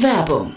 Werbung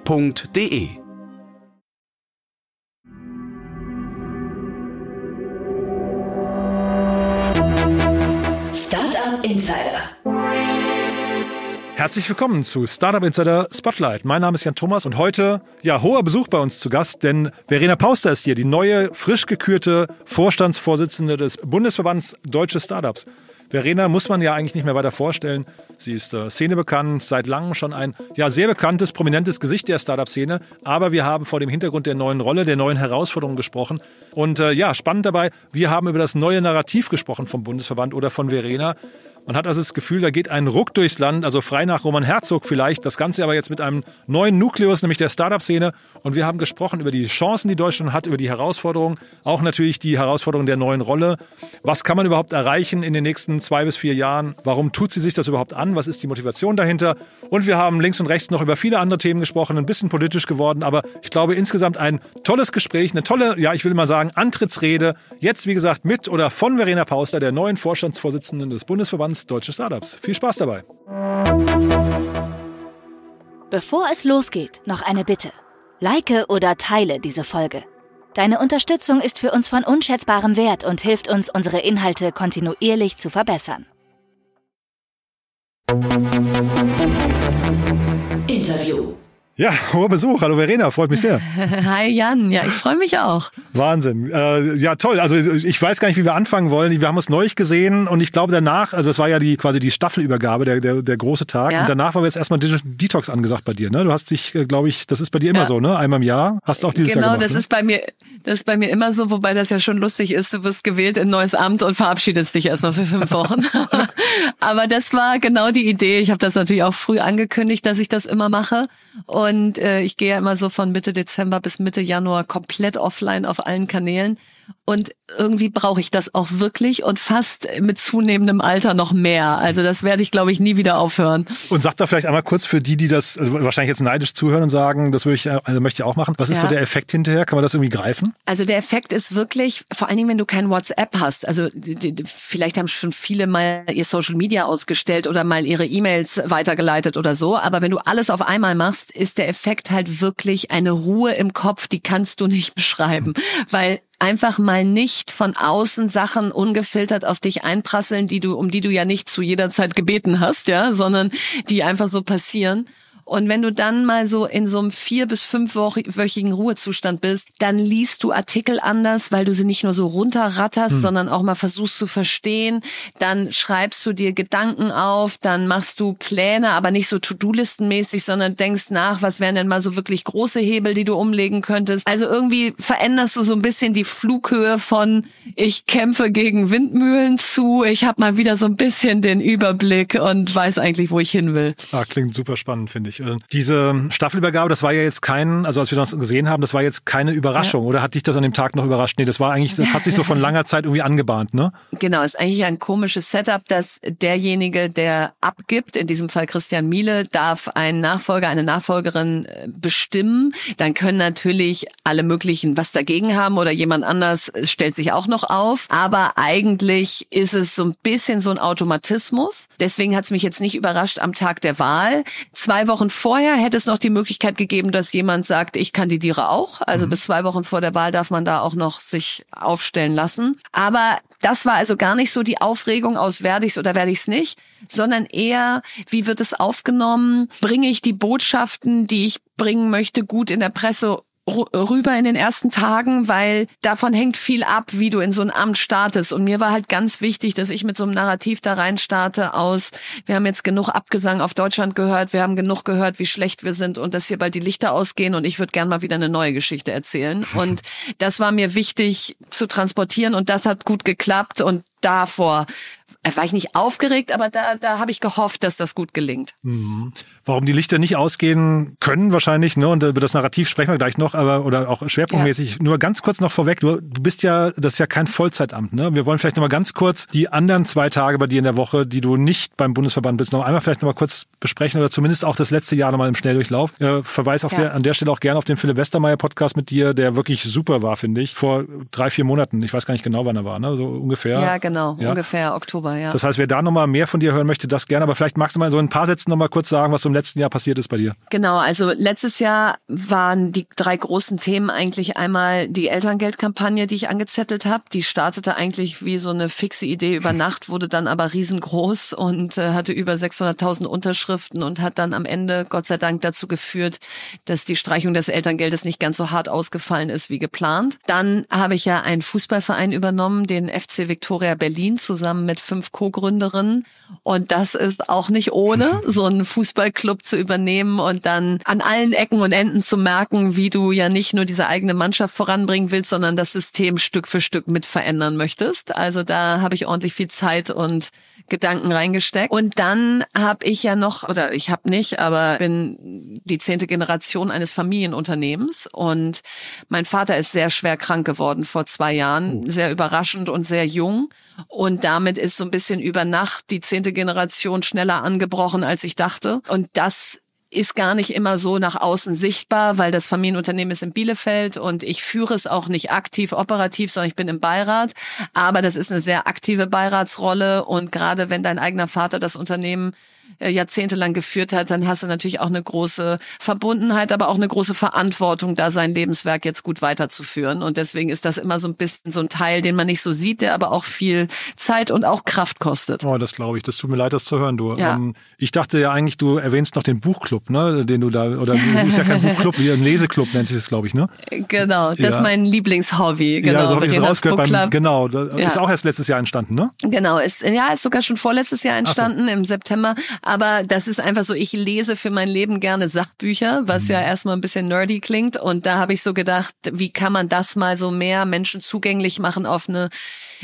f.de. Startup Insider. Herzlich willkommen zu Startup Insider Spotlight. Mein Name ist Jan Thomas und heute, ja, hoher Besuch bei uns zu Gast, denn Verena Pauster ist hier, die neue, frisch gekürte Vorstandsvorsitzende des Bundesverbands Deutsche Startups. Verena muss man ja eigentlich nicht mehr weiter vorstellen. Sie ist äh, Szene bekannt, seit langem schon ein ja, sehr bekanntes, prominentes Gesicht der Startup-Szene. Aber wir haben vor dem Hintergrund der neuen Rolle, der neuen Herausforderungen gesprochen. Und äh, ja, spannend dabei, wir haben über das neue Narrativ gesprochen vom Bundesverband oder von Verena. Man hat also das Gefühl, da geht ein Ruck durchs Land, also frei nach Roman Herzog vielleicht. Das Ganze aber jetzt mit einem neuen Nukleus, nämlich der Startup-Szene. Und wir haben gesprochen über die Chancen, die Deutschland hat, über die Herausforderungen, auch natürlich die Herausforderungen der neuen Rolle. Was kann man überhaupt erreichen in den nächsten zwei bis vier Jahren? Warum tut sie sich das überhaupt an? Was ist die Motivation dahinter? Und wir haben links und rechts noch über viele andere Themen gesprochen, ein bisschen politisch geworden, aber ich glaube insgesamt ein tolles Gespräch, eine tolle, ja, ich will mal sagen, Antrittsrede. Jetzt, wie gesagt, mit oder von Verena Pauster, der neuen Vorstandsvorsitzenden des Bundesverbands Verbands Deutsche Startups. Viel Spaß dabei. Bevor es losgeht, noch eine Bitte. Like oder teile diese Folge. Deine Unterstützung ist für uns von unschätzbarem Wert und hilft uns, unsere Inhalte kontinuierlich zu verbessern. Interview. Ja, hoher Besuch. Hallo Verena, freut mich sehr. Hi Jan, ja, ich freue mich auch. Wahnsinn. Äh, ja, toll. Also ich weiß gar nicht, wie wir anfangen wollen. Wir haben uns neulich gesehen und ich glaube danach, also es war ja die quasi die Staffelübergabe, der, der, der große Tag. Ja. Und danach war jetzt erstmal Detox angesagt bei dir. Ne? Du hast dich, äh, glaube ich, das ist bei dir immer ja. so, ne? Einmal im Jahr. Hast du auch dieses genau, Jahr gemacht, das ne? ist bei mir, das ist bei mir immer so, wobei das ja schon lustig ist. Du wirst gewählt in ein neues Amt und verabschiedest dich erstmal für fünf Wochen. Aber das war genau die Idee. Ich habe das natürlich auch früh angekündigt, dass ich das immer mache. Und äh, ich gehe ja immer so von Mitte Dezember bis Mitte Januar komplett offline auf allen Kanälen. Und irgendwie brauche ich das auch wirklich und fast mit zunehmendem Alter noch mehr. Also das werde ich, glaube ich, nie wieder aufhören. Und sag da vielleicht einmal kurz für die, die das also wahrscheinlich jetzt neidisch zuhören und sagen, das würde ich, also möchte ich auch machen. Was ist ja. so der Effekt hinterher? Kann man das irgendwie greifen? Also der Effekt ist wirklich, vor allen Dingen, wenn du kein WhatsApp hast. Also die, die, vielleicht haben schon viele mal ihr Social Media ausgestellt oder mal ihre E-Mails weitergeleitet oder so. Aber wenn du alles auf einmal machst, ist der Effekt halt wirklich eine Ruhe im Kopf, die kannst du nicht beschreiben. Weil einfach mal nicht von außen Sachen ungefiltert auf dich einprasseln, die du, um die du ja nicht zu jeder Zeit gebeten hast, ja, sondern die einfach so passieren. Und wenn du dann mal so in so einem vier- bis fünfwöchigen Ruhezustand bist, dann liest du Artikel anders, weil du sie nicht nur so runterratterst, hm. sondern auch mal versuchst zu verstehen. Dann schreibst du dir Gedanken auf, dann machst du Pläne, aber nicht so To-Do-Listenmäßig, sondern denkst nach, was wären denn mal so wirklich große Hebel, die du umlegen könntest. Also irgendwie veränderst du so ein bisschen die Flughöhe von ich kämpfe gegen Windmühlen zu, ich habe mal wieder so ein bisschen den Überblick und weiß eigentlich, wo ich hin will. Ah, klingt super spannend, finde ich. Äh, diese Staffelübergabe, das war ja jetzt kein, also als wir das gesehen haben, das war jetzt keine Überraschung, ja. oder hat dich das an dem Tag noch überrascht? Nee, das war eigentlich, das hat sich so von langer Zeit irgendwie angebahnt, ne? Genau, ist eigentlich ein komisches Setup, dass derjenige, der abgibt, in diesem Fall Christian Miele, darf einen Nachfolger, eine Nachfolgerin äh, bestimmen. Dann können natürlich alle möglichen was dagegen haben oder jemand anders stellt sich auch noch auf. Aber eigentlich ist es so ein bisschen so ein Automatismus. Deswegen hat es mich jetzt nicht überrascht am Tag der Wahl. Zwei Wochen vorher hätte es noch die Möglichkeit gegeben, dass jemand sagt, ich kandidiere auch. Also mhm. bis zwei Wochen vor der Wahl darf man da auch noch sich aufstellen lassen. Aber das war also gar nicht so die Aufregung aus, werde ich es oder werde ich es nicht, sondern eher, wie wird es aufgenommen? Bringe ich die Botschaften, die ich bringen möchte, gut in der Presse rüber in den ersten Tagen, weil davon hängt viel ab, wie du in so ein Amt startest. Und mir war halt ganz wichtig, dass ich mit so einem Narrativ da rein starte aus, wir haben jetzt genug Abgesang auf Deutschland gehört, wir haben genug gehört, wie schlecht wir sind und dass hier bald die Lichter ausgehen und ich würde gern mal wieder eine neue Geschichte erzählen. Und das war mir wichtig zu transportieren und das hat gut geklappt und davor war ich nicht aufgeregt, aber da, da habe ich gehofft, dass das gut gelingt. Mhm. Warum die Lichter nicht ausgehen können wahrscheinlich, ne? Und über das Narrativ sprechen wir gleich noch, aber oder auch schwerpunktmäßig. Ja. Nur ganz kurz noch vorweg, du, du bist ja, das ist ja kein Vollzeitamt, ne? Wir wollen vielleicht noch mal ganz kurz die anderen zwei Tage bei dir in der Woche, die du nicht beim Bundesverband bist, noch einmal vielleicht noch mal kurz besprechen oder zumindest auch das letzte Jahr noch mal im Schnelldurchlauf. Äh, verweis auf ja. der, an der Stelle auch gerne auf den Philipp Westermeier Podcast mit dir, der wirklich super war, finde ich. Vor drei, vier Monaten. Ich weiß gar nicht genau, wann er war, ne? So ungefähr. Ja, genau. Ja. Ungefähr Oktober, ja. Das heißt, wer da noch mal mehr von dir hören möchte, das gerne. Aber vielleicht magst du mal so ein paar Sätzen noch mal kurz sagen, was so im letzten Jahr passiert ist bei dir. Genau. Also letztes Jahr waren die drei großen Themen eigentlich einmal die Elterngeldkampagne, die ich angezettelt habe. Die startete eigentlich wie so eine fixe Idee über Nacht, wurde dann aber riesengroß und äh, hatte über 600.000 Unterschriften und hat dann am Ende Gott sei Dank dazu geführt, dass die Streichung des Elterngeldes nicht ganz so hart ausgefallen ist wie geplant. Dann habe ich ja einen Fußballverein übernommen, den FC Victoria Berlin, zusammen mit fünf Co-Gründerinnen. Und das ist auch nicht ohne, so einen Fußballclub zu übernehmen und dann an allen Ecken und Enden zu merken, wie du ja nicht nur diese eigene Mannschaft voranbringen willst, sondern das System Stück für Stück mit verändern möchtest. Also da habe ich ordentlich viel Zeit und Gedanken reingesteckt. Und dann habe ich ja noch, oder ich habe nicht, aber bin die zehnte Generation eines Familienunternehmens und mein Vater ist sehr schwer krank geworden vor zwei Jahren, oh. sehr überraschend und sehr jung. Und damit ist so ein bisschen über Nacht die zehnte Generation schneller angebrochen, als ich dachte. Und das ist gar nicht immer so nach außen sichtbar, weil das Familienunternehmen ist in Bielefeld und ich führe es auch nicht aktiv operativ, sondern ich bin im Beirat. Aber das ist eine sehr aktive Beiratsrolle und gerade wenn dein eigener Vater das Unternehmen jahrzehntelang geführt hat, dann hast du natürlich auch eine große Verbundenheit, aber auch eine große Verantwortung, da sein Lebenswerk jetzt gut weiterzuführen. Und deswegen ist das immer so ein bisschen so ein Teil, den man nicht so sieht, der aber auch viel Zeit und auch Kraft kostet. Oh, das glaube ich. Das tut mir leid, das zu hören, du. Ja. Ähm, ich dachte ja eigentlich, du erwähnst noch den Buchclub, ne, den du da, oder du ist ja kein Buchclub, wie ein Leseclub nennt sich das, glaube ich, ne? Genau, das ja. ist mein Lieblingshobby. Genau, ja, so habe ich es rausgehört. Beim, genau, das ja. ist auch erst letztes Jahr entstanden, ne? Genau, ist, ja, ist sogar schon vorletztes Jahr entstanden, so. im September. Aber das ist einfach so, ich lese für mein Leben gerne Sachbücher, was mhm. ja erstmal ein bisschen nerdy klingt. Und da habe ich so gedacht, wie kann man das mal so mehr Menschen zugänglich machen auf eine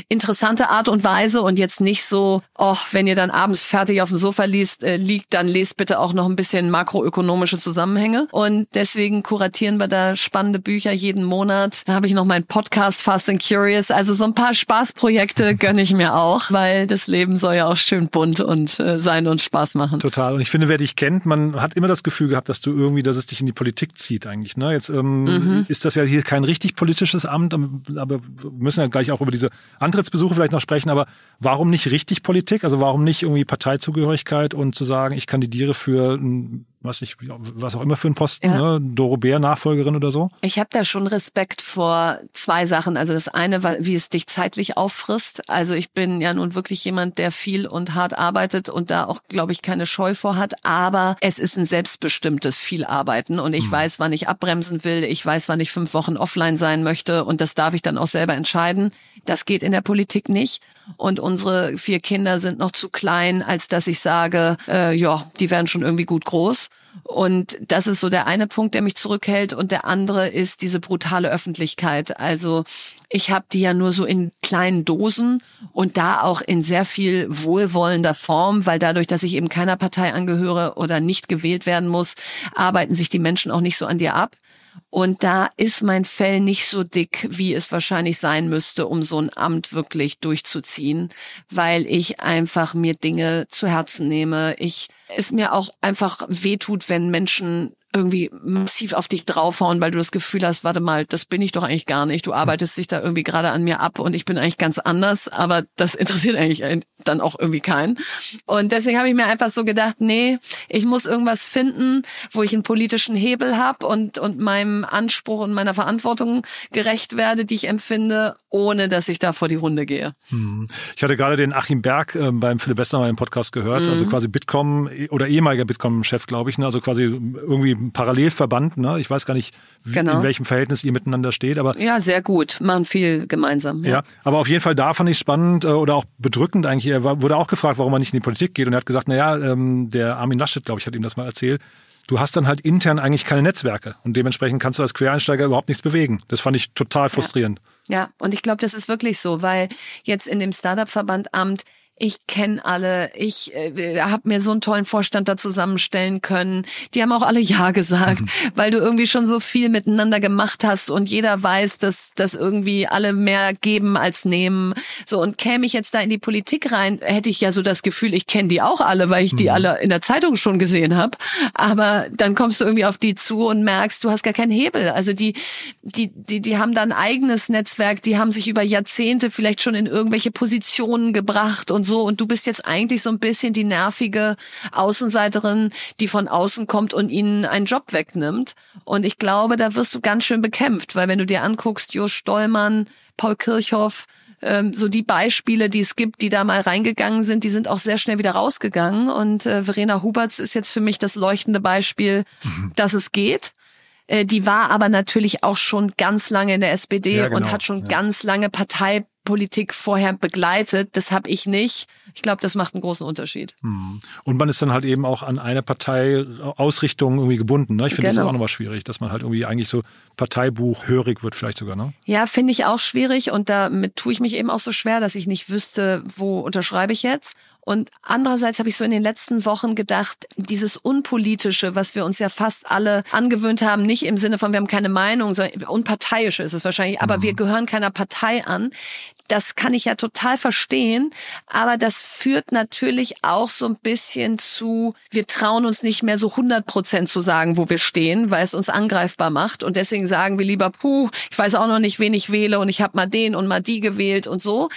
interessante Art und Weise und jetzt nicht so, oh, wenn ihr dann abends fertig auf dem Sofa liest, äh, liegt, dann lest bitte auch noch ein bisschen makroökonomische Zusammenhänge. Und deswegen kuratieren wir da spannende Bücher jeden Monat. Da habe ich noch meinen Podcast Fast and Curious. Also so ein paar Spaßprojekte gönne ich mir auch, weil das Leben soll ja auch schön bunt und äh, sein und Spaß machen. Total. Und ich finde, wer dich kennt, man hat immer das Gefühl gehabt, dass du irgendwie, dass es dich in die Politik zieht eigentlich. Ne? Jetzt ähm, mhm. ist das ja hier kein richtig politisches Amt, aber wir müssen ja gleich auch über diese Antrittsbesuche vielleicht noch sprechen, aber warum nicht richtig Politik? Also warum nicht irgendwie Parteizugehörigkeit und zu sagen, ich kandidiere für ein was ich, was auch immer für ein Posten, ja. ne? Doro Bär Nachfolgerin oder so? Ich habe da schon Respekt vor zwei Sachen. Also das eine, wie es dich zeitlich auffrisst. Also ich bin ja nun wirklich jemand, der viel und hart arbeitet und da auch, glaube ich, keine Scheu vor hat. Aber es ist ein selbstbestimmtes viel Arbeiten und ich hm. weiß, wann ich abbremsen will. Ich weiß, wann ich fünf Wochen offline sein möchte und das darf ich dann auch selber entscheiden. Das geht in der Politik nicht. Und unsere vier Kinder sind noch zu klein, als dass ich sage, äh, ja, die werden schon irgendwie gut groß. Und das ist so der eine Punkt, der mich zurückhält. Und der andere ist diese brutale Öffentlichkeit. Also ich habe die ja nur so in kleinen Dosen und da auch in sehr viel wohlwollender Form, weil dadurch, dass ich eben keiner Partei angehöre oder nicht gewählt werden muss, arbeiten sich die Menschen auch nicht so an dir ab. Und da ist mein Fell nicht so dick, wie es wahrscheinlich sein müsste, um so ein Amt wirklich durchzuziehen, weil ich einfach mir Dinge zu Herzen nehme. Ich es mir auch einfach wehtut, wenn Menschen irgendwie massiv auf dich draufhauen, weil du das Gefühl hast, warte mal, das bin ich doch eigentlich gar nicht. Du arbeitest dich da irgendwie gerade an mir ab und ich bin eigentlich ganz anders, aber das interessiert eigentlich dann auch irgendwie keinen. Und deswegen habe ich mir einfach so gedacht, nee, ich muss irgendwas finden, wo ich einen politischen Hebel habe und, und meinem Anspruch und meiner Verantwortung gerecht werde, die ich empfinde, ohne dass ich da vor die Runde gehe. Hm. Ich hatte gerade den Achim Berg äh, beim Philipp Westermeier im Podcast gehört, also mhm. also quasi Bitkom oder ehemaliger Bitkom-Chef, glaube ich, ne? also quasi irgendwie Parallelverband. Ne? Ich weiß gar nicht, wie, genau. in welchem Verhältnis ihr miteinander steht, aber ja, sehr gut, machen viel gemeinsam. Ja, ja aber auf jeden Fall da fand ich spannend äh, oder auch bedrückend eigentlich er war, wurde auch gefragt, warum er nicht in die Politik geht und er hat gesagt, naja, ähm, der Armin Laschet, glaube ich, hat ihm das mal erzählt, du hast dann halt intern eigentlich keine Netzwerke und dementsprechend kannst du als Quereinsteiger überhaupt nichts bewegen. Das fand ich total frustrierend. Ja, ja und ich glaube, das ist wirklich so, weil jetzt in dem Startup-Verbandamt ich kenne alle, ich äh, habe mir so einen tollen Vorstand da zusammenstellen können. Die haben auch alle Ja gesagt, mhm. weil du irgendwie schon so viel miteinander gemacht hast und jeder weiß, dass, dass irgendwie alle mehr geben als nehmen. So, und käme ich jetzt da in die Politik rein, hätte ich ja so das Gefühl, ich kenne die auch alle, weil ich die mhm. alle in der Zeitung schon gesehen habe. Aber dann kommst du irgendwie auf die zu und merkst, du hast gar keinen Hebel. Also die, die, die, die haben da ein eigenes Netzwerk, die haben sich über Jahrzehnte vielleicht schon in irgendwelche Positionen gebracht und so und du bist jetzt eigentlich so ein bisschen die nervige Außenseiterin, die von außen kommt und ihnen einen Job wegnimmt. Und ich glaube, da wirst du ganz schön bekämpft, weil wenn du dir anguckst, Jo Stollmann, Paul Kirchhoff, ähm, so die Beispiele, die es gibt, die da mal reingegangen sind, die sind auch sehr schnell wieder rausgegangen. Und äh, Verena Huberts ist jetzt für mich das leuchtende Beispiel, mhm. dass es geht. Äh, die war aber natürlich auch schon ganz lange in der SPD ja, genau. und hat schon ja. ganz lange Parteipolitik vorher begleitet. Das habe ich nicht. Ich glaube, das macht einen großen Unterschied. Hm. Und man ist dann halt eben auch an eine Parteiausrichtung irgendwie gebunden. Ne? Ich finde genau. das auch nochmal schwierig, dass man halt irgendwie eigentlich so Parteibuchhörig wird vielleicht sogar. Ne? Ja, finde ich auch schwierig und damit tue ich mich eben auch so schwer, dass ich nicht wüsste, wo unterschreibe ich jetzt. Und andererseits habe ich so in den letzten Wochen gedacht, dieses Unpolitische, was wir uns ja fast alle angewöhnt haben, nicht im Sinne von, wir haben keine Meinung, sondern unparteiische ist es wahrscheinlich, aber mhm. wir gehören keiner Partei an. Das kann ich ja total verstehen, aber das führt natürlich auch so ein bisschen zu, wir trauen uns nicht mehr so 100 Prozent zu sagen, wo wir stehen, weil es uns angreifbar macht und deswegen sagen wir lieber, puh, ich weiß auch noch nicht, wen ich wähle und ich habe mal den und mal die gewählt und so.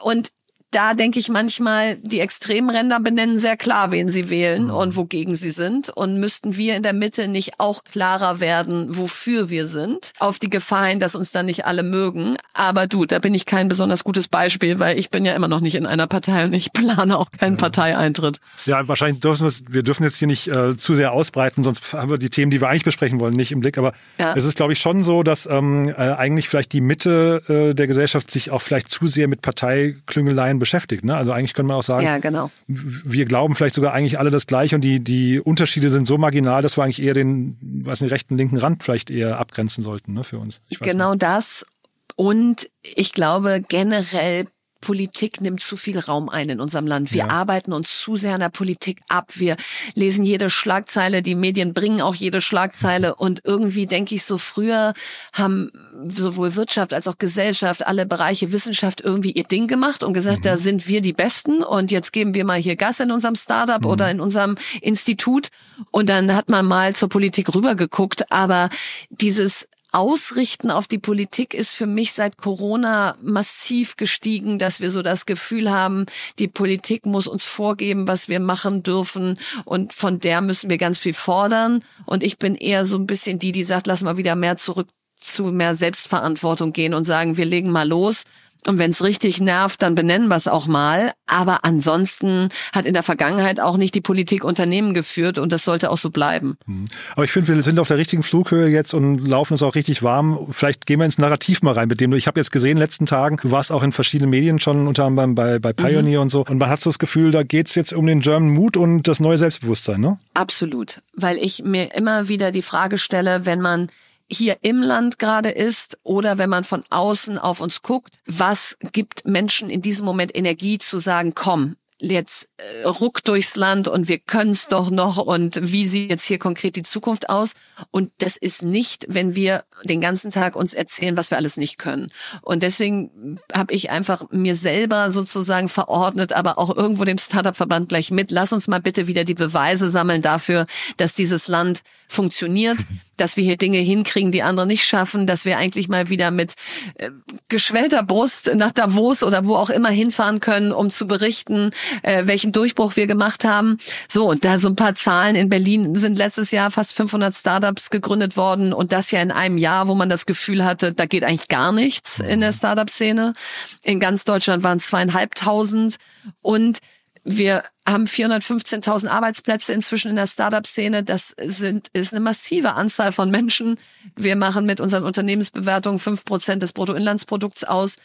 Und da denke ich manchmal, die Extremränder benennen sehr klar, wen sie wählen mhm. und wogegen sie sind. Und müssten wir in der Mitte nicht auch klarer werden, wofür wir sind, auf die Gefahr hin, dass uns dann nicht alle mögen. Aber du, da bin ich kein besonders gutes Beispiel, weil ich bin ja immer noch nicht in einer Partei und ich plane auch keinen ja. Parteieintritt. Ja, wahrscheinlich dürfen wir, wir dürfen jetzt hier nicht äh, zu sehr ausbreiten, sonst haben wir die Themen, die wir eigentlich besprechen wollen, nicht im Blick. Aber ja. es ist, glaube ich, schon so, dass ähm, äh, eigentlich vielleicht die Mitte äh, der Gesellschaft sich auch vielleicht zu sehr mit Parteiklüngeleien beschäftigt. Ne? Also eigentlich könnte man auch sagen, ja, genau. wir glauben vielleicht sogar eigentlich alle das Gleiche und die, die Unterschiede sind so marginal, dass wir eigentlich eher den, was den rechten, linken Rand vielleicht eher abgrenzen sollten ne, für uns. genau nicht. das. Und ich glaube generell Politik nimmt zu viel Raum ein in unserem Land. Wir ja. arbeiten uns zu sehr an der Politik ab. Wir lesen jede Schlagzeile. Die Medien bringen auch jede Schlagzeile. Und irgendwie denke ich so, früher haben sowohl Wirtschaft als auch Gesellschaft, alle Bereiche Wissenschaft irgendwie ihr Ding gemacht und gesagt, mhm. da sind wir die Besten. Und jetzt geben wir mal hier Gas in unserem Startup mhm. oder in unserem Institut. Und dann hat man mal zur Politik rübergeguckt. Aber dieses Ausrichten auf die Politik ist für mich seit Corona massiv gestiegen, dass wir so das Gefühl haben, die Politik muss uns vorgeben, was wir machen dürfen und von der müssen wir ganz viel fordern. Und ich bin eher so ein bisschen die, die sagt, lass mal wieder mehr zurück zu mehr Selbstverantwortung gehen und sagen, wir legen mal los und wenn es richtig nervt, dann benennen wir es auch mal. Aber ansonsten hat in der Vergangenheit auch nicht die Politik Unternehmen geführt und das sollte auch so bleiben. Mhm. Aber ich finde, wir sind auf der richtigen Flughöhe jetzt und laufen es auch richtig warm. Vielleicht gehen wir ins Narrativ mal rein mit dem. Ich habe jetzt gesehen, in den letzten Tagen, du warst auch in verschiedenen Medien schon, unter anderem bei, bei Pioneer mhm. und so. Und man hat so das Gefühl, da geht's jetzt um den German Mood und das neue Selbstbewusstsein, ne? Absolut. Weil ich mir immer wieder die Frage stelle, wenn man hier im Land gerade ist oder wenn man von außen auf uns guckt, was gibt Menschen in diesem Moment Energie zu sagen, komm, jetzt äh, ruck durchs Land und wir können es doch noch und wie sieht jetzt hier konkret die Zukunft aus? Und das ist nicht, wenn wir den ganzen Tag uns erzählen, was wir alles nicht können. Und deswegen habe ich einfach mir selber sozusagen verordnet, aber auch irgendwo dem Startup-Verband gleich mit, lass uns mal bitte wieder die Beweise sammeln dafür, dass dieses Land funktioniert, dass wir hier Dinge hinkriegen, die andere nicht schaffen, dass wir eigentlich mal wieder mit äh, geschwellter Brust nach Davos oder wo auch immer hinfahren können, um zu berichten, äh, welchen Durchbruch wir gemacht haben. So, und da so ein paar Zahlen. In Berlin sind letztes Jahr fast 500 Startups gegründet worden und das ja in einem Jahr, wo man das Gefühl hatte, da geht eigentlich gar nichts in der Startup-Szene. In ganz Deutschland waren es zweieinhalbtausend und wir haben 415.000 Arbeitsplätze inzwischen in der Startup-Szene. Das sind, ist eine massive Anzahl von Menschen. Wir machen mit unseren Unternehmensbewertungen fünf Prozent des Bruttoinlandsprodukts aus.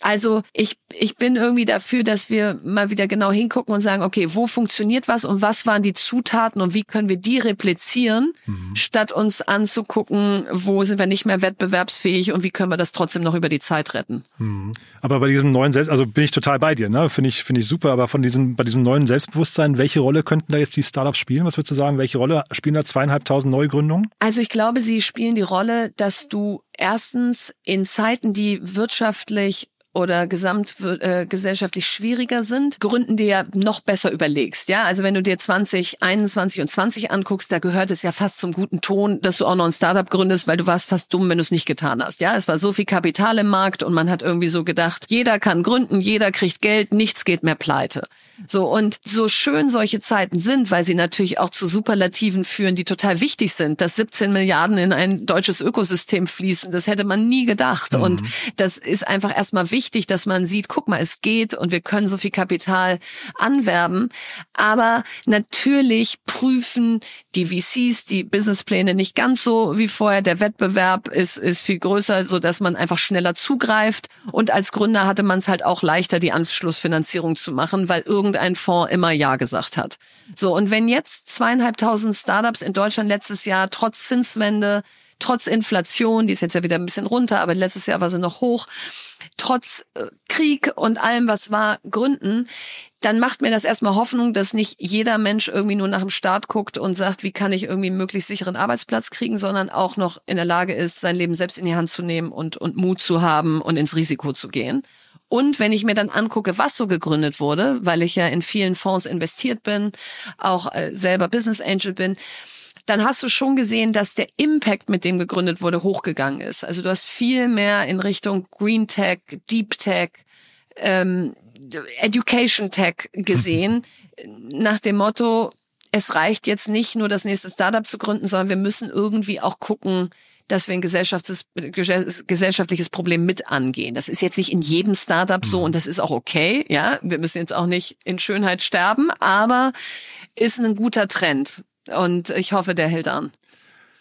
Also ich, ich bin irgendwie dafür, dass wir mal wieder genau hingucken und sagen, okay, wo funktioniert was und was waren die Zutaten und wie können wir die replizieren, mhm. statt uns anzugucken, wo sind wir nicht mehr wettbewerbsfähig und wie können wir das trotzdem noch über die Zeit retten. Mhm. Aber bei diesem neuen Selbst, also bin ich total bei dir, ne? Finde ich, finde ich super, aber von diesem, bei diesem neuen Selbstbewusstsein, welche Rolle könnten da jetzt die Startups spielen? Was würdest du sagen? Welche Rolle spielen da zweieinhalbtausend Neugründungen? Also ich glaube, sie spielen die Rolle, dass du erstens in Zeiten, die wirtschaftlich oder gesamtgesellschaftlich äh, schwieriger sind, Gründen dir ja noch besser überlegst. Ja, also wenn du dir 20, 21 und 20 anguckst, da gehört es ja fast zum guten Ton, dass du auch noch ein Startup gründest, weil du warst fast dumm, wenn du es nicht getan hast. Ja, es war so viel Kapital im Markt und man hat irgendwie so gedacht, jeder kann gründen, jeder kriegt Geld, nichts geht mehr pleite. So und so schön solche Zeiten sind, weil sie natürlich auch zu Superlativen führen, die total wichtig sind, dass 17 Milliarden in ein deutsches Ökosystem fließen, das hätte man nie gedacht mhm. und das ist einfach erstmal wichtig wichtig, dass man sieht, guck mal, es geht und wir können so viel Kapital anwerben. Aber natürlich prüfen die VCs die Businesspläne nicht ganz so wie vorher. Der Wettbewerb ist, ist viel größer, so dass man einfach schneller zugreift. Und als Gründer hatte man es halt auch leichter, die Anschlussfinanzierung zu machen, weil irgendein Fonds immer Ja gesagt hat. So. Und wenn jetzt zweieinhalbtausend Startups in Deutschland letztes Jahr trotz Zinswende trotz Inflation, die ist jetzt ja wieder ein bisschen runter, aber letztes Jahr war sie noch hoch, trotz äh, Krieg und allem, was war, gründen, dann macht mir das erstmal Hoffnung, dass nicht jeder Mensch irgendwie nur nach dem Start guckt und sagt, wie kann ich irgendwie einen möglichst sicheren Arbeitsplatz kriegen, sondern auch noch in der Lage ist, sein Leben selbst in die Hand zu nehmen und, und Mut zu haben und ins Risiko zu gehen. Und wenn ich mir dann angucke, was so gegründet wurde, weil ich ja in vielen Fonds investiert bin, auch äh, selber Business Angel bin, dann hast du schon gesehen, dass der Impact, mit dem gegründet wurde, hochgegangen ist. Also du hast viel mehr in Richtung Green Tech, Deep Tech, ähm, Education Tech gesehen, nach dem Motto, es reicht jetzt nicht nur das nächste Startup zu gründen, sondern wir müssen irgendwie auch gucken, dass wir ein gesellschaftliches Problem mit angehen. Das ist jetzt nicht in jedem Startup so mhm. und das ist auch okay. Ja, wir müssen jetzt auch nicht in Schönheit sterben, aber ist ein guter Trend. Und ich hoffe, der hält an.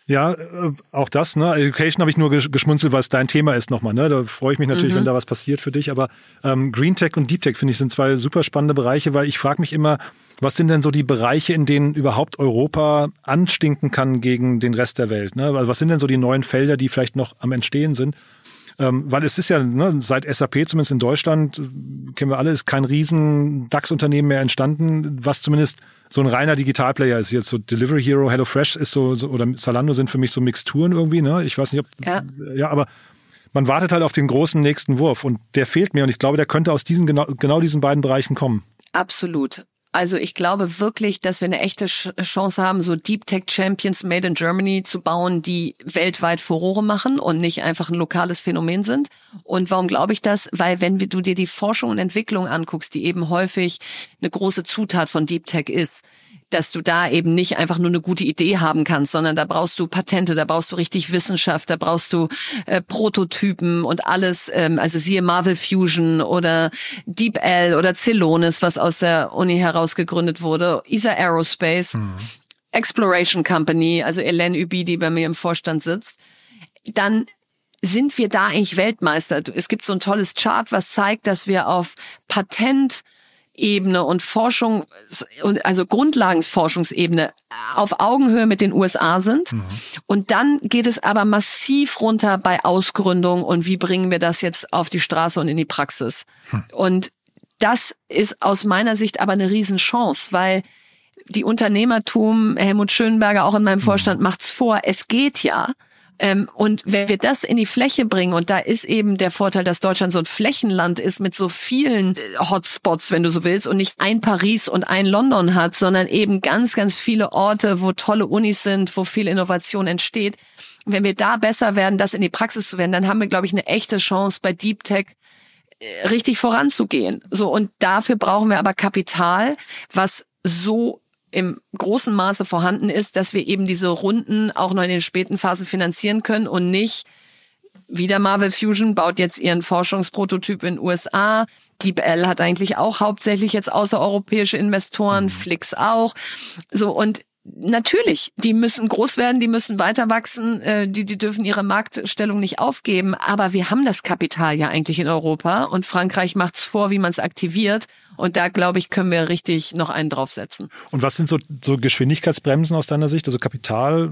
Ja, äh, auch das, ne? Education habe ich nur geschmunzelt, weil es dein Thema ist nochmal, ne? Da freue ich mich natürlich, mhm. wenn da was passiert für dich. Aber ähm, Green Tech und Deep Tech, finde ich, sind zwei super spannende Bereiche, weil ich frage mich immer, was sind denn so die Bereiche, in denen überhaupt Europa anstinken kann gegen den Rest der Welt? Ne? Also was sind denn so die neuen Felder, die vielleicht noch am Entstehen sind? Ähm, weil es ist ja, ne, seit SAP, zumindest in Deutschland, kennen wir alle, ist kein riesen DAX-Unternehmen mehr entstanden, was zumindest so ein reiner Digitalplayer ist. Jetzt so Delivery Hero, HelloFresh ist so, so oder Zalando sind für mich so Mixturen irgendwie, ne? Ich weiß nicht, ob, ja, ja aber man wartet halt auf den großen nächsten Wurf und der fehlt mir und ich glaube, der könnte aus diesen genau, genau diesen beiden Bereichen kommen. Absolut. Also ich glaube wirklich, dass wir eine echte Chance haben, so Deep Tech Champions Made in Germany zu bauen, die weltweit Furore machen und nicht einfach ein lokales Phänomen sind. Und warum glaube ich das? Weil wenn du dir die Forschung und Entwicklung anguckst, die eben häufig eine große Zutat von Deep Tech ist, dass du da eben nicht einfach nur eine gute Idee haben kannst, sondern da brauchst du Patente, da brauchst du richtig Wissenschaft, da brauchst du äh, Prototypen und alles, ähm, also siehe Marvel Fusion oder DeepL oder Celonis, was aus der Uni heraus gegründet wurde, ESA Aerospace, mhm. Exploration Company, also Elen Übi, die bei mir im Vorstand sitzt, dann sind wir da eigentlich Weltmeister. Es gibt so ein tolles Chart, was zeigt, dass wir auf Patent Ebene und Forschung, also Grundlagensforschungsebene auf Augenhöhe mit den USA sind. Mhm. Und dann geht es aber massiv runter bei Ausgründung und wie bringen wir das jetzt auf die Straße und in die Praxis. Mhm. Und das ist aus meiner Sicht aber eine Riesenchance, weil die Unternehmertum, Helmut Schönberger auch in meinem mhm. Vorstand mhm. macht's vor, es geht ja. Ähm, und wenn wir das in die Fläche bringen, und da ist eben der Vorteil, dass Deutschland so ein Flächenland ist mit so vielen äh, Hotspots, wenn du so willst, und nicht ein Paris und ein London hat, sondern eben ganz, ganz viele Orte, wo tolle Unis sind, wo viel Innovation entsteht. Wenn wir da besser werden, das in die Praxis zu werden, dann haben wir, glaube ich, eine echte Chance bei Deep Tech äh, richtig voranzugehen. So und dafür brauchen wir aber Kapital, was so im großen Maße vorhanden ist, dass wir eben diese Runden auch noch in den späten Phasen finanzieren können und nicht wieder Marvel Fusion baut jetzt ihren Forschungsprototyp in USA. DeepL hat eigentlich auch hauptsächlich jetzt außereuropäische Investoren, mhm. Flix auch. So und natürlich, die müssen groß werden, die müssen weiter wachsen, äh, die, die dürfen ihre Marktstellung nicht aufgeben. Aber wir haben das Kapital ja eigentlich in Europa und Frankreich macht's vor, wie man es aktiviert. Und da, glaube ich, können wir richtig noch einen draufsetzen. Und was sind so, so Geschwindigkeitsbremsen aus deiner Sicht? Also Kapital,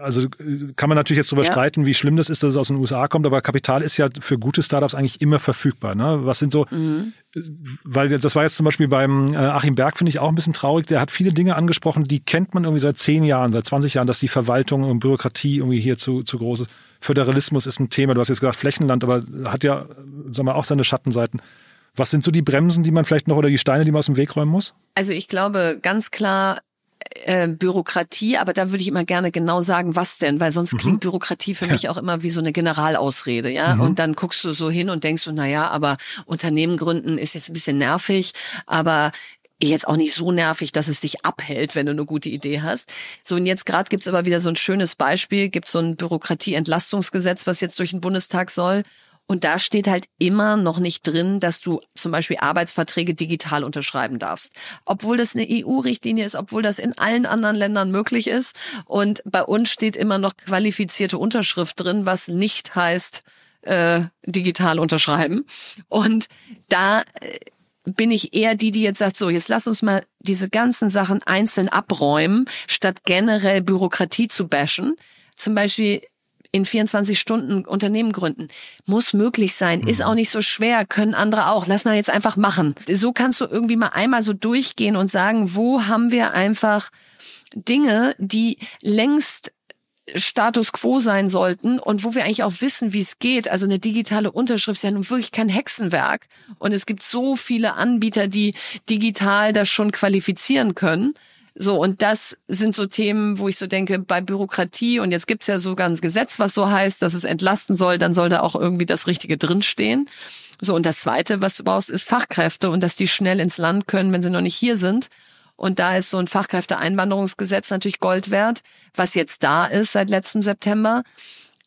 also kann man natürlich jetzt darüber ja. streiten, wie schlimm das ist, dass es aus den USA kommt, aber Kapital ist ja für gute Startups eigentlich immer verfügbar. Ne? Was sind so, mhm. weil das war jetzt zum Beispiel beim äh, Achim Berg, finde ich auch ein bisschen traurig, der hat viele Dinge angesprochen, die kennt man irgendwie seit zehn Jahren, seit 20 Jahren, dass die Verwaltung und Bürokratie irgendwie hier zu, zu groß ist. Föderalismus ist ein Thema, du hast jetzt gesagt Flächenland, aber hat ja, sagen wir, auch seine Schattenseiten. Was sind so die Bremsen, die man vielleicht noch oder die Steine, die man aus dem Weg räumen muss? Also ich glaube ganz klar, äh, Bürokratie, aber da würde ich immer gerne genau sagen, was denn, weil sonst mhm. klingt Bürokratie für mich auch immer wie so eine Generalausrede, ja. Mhm. Und dann guckst du so hin und denkst du, na ja, aber Unternehmen gründen ist jetzt ein bisschen nervig, aber jetzt auch nicht so nervig, dass es dich abhält, wenn du eine gute Idee hast. So, und jetzt gerade gibt's aber wieder so ein schönes Beispiel, gibt so ein Bürokratieentlastungsgesetz, was jetzt durch den Bundestag soll. Und da steht halt immer noch nicht drin, dass du zum Beispiel Arbeitsverträge digital unterschreiben darfst. Obwohl das eine EU-Richtlinie ist, obwohl das in allen anderen Ländern möglich ist. Und bei uns steht immer noch qualifizierte Unterschrift drin, was nicht heißt, äh, digital unterschreiben. Und da äh, bin ich eher die, die jetzt sagt, so, jetzt lass uns mal diese ganzen Sachen einzeln abräumen, statt generell Bürokratie zu bashen. Zum Beispiel in 24 Stunden Unternehmen gründen. Muss möglich sein, ist mhm. auch nicht so schwer, können andere auch. Lass mal jetzt einfach machen. So kannst du irgendwie mal einmal so durchgehen und sagen, wo haben wir einfach Dinge, die längst Status quo sein sollten und wo wir eigentlich auch wissen, wie es geht. Also eine digitale Unterschrift ist ja nun wirklich kein Hexenwerk. Und es gibt so viele Anbieter, die digital das schon qualifizieren können. So, und das sind so Themen, wo ich so denke, bei Bürokratie, und jetzt gibt's ja sogar ein Gesetz, was so heißt, dass es entlasten soll, dann soll da auch irgendwie das Richtige drinstehen. So, und das Zweite, was du brauchst, ist Fachkräfte und dass die schnell ins Land können, wenn sie noch nicht hier sind. Und da ist so ein Fachkräfteeinwanderungsgesetz natürlich Gold wert, was jetzt da ist seit letztem September.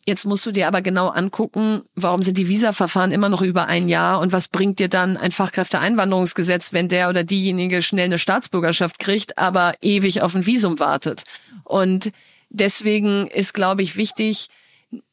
Jetzt musst du dir aber genau angucken, warum sind die Visa-Verfahren immer noch über ein Jahr und was bringt dir dann ein Fachkräfteeinwanderungsgesetz, wenn der oder diejenige schnell eine Staatsbürgerschaft kriegt, aber ewig auf ein Visum wartet. Und deswegen ist, glaube ich, wichtig,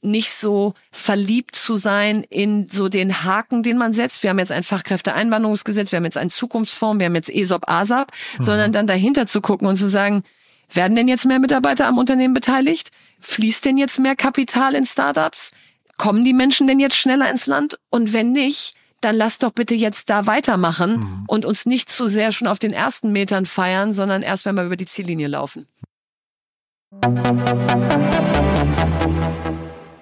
nicht so verliebt zu sein in so den Haken, den man setzt. Wir haben jetzt ein Fachkräfteeinwanderungsgesetz, wir haben jetzt einen Zukunftsfonds, wir haben jetzt ESOP, ASAP, mhm. sondern dann dahinter zu gucken und zu sagen, werden denn jetzt mehr Mitarbeiter am Unternehmen beteiligt? Fließt denn jetzt mehr Kapital in Startups? Kommen die Menschen denn jetzt schneller ins Land? Und wenn nicht, dann lass doch bitte jetzt da weitermachen mhm. und uns nicht zu sehr schon auf den ersten Metern feiern, sondern erst, wenn wir über die Ziellinie laufen.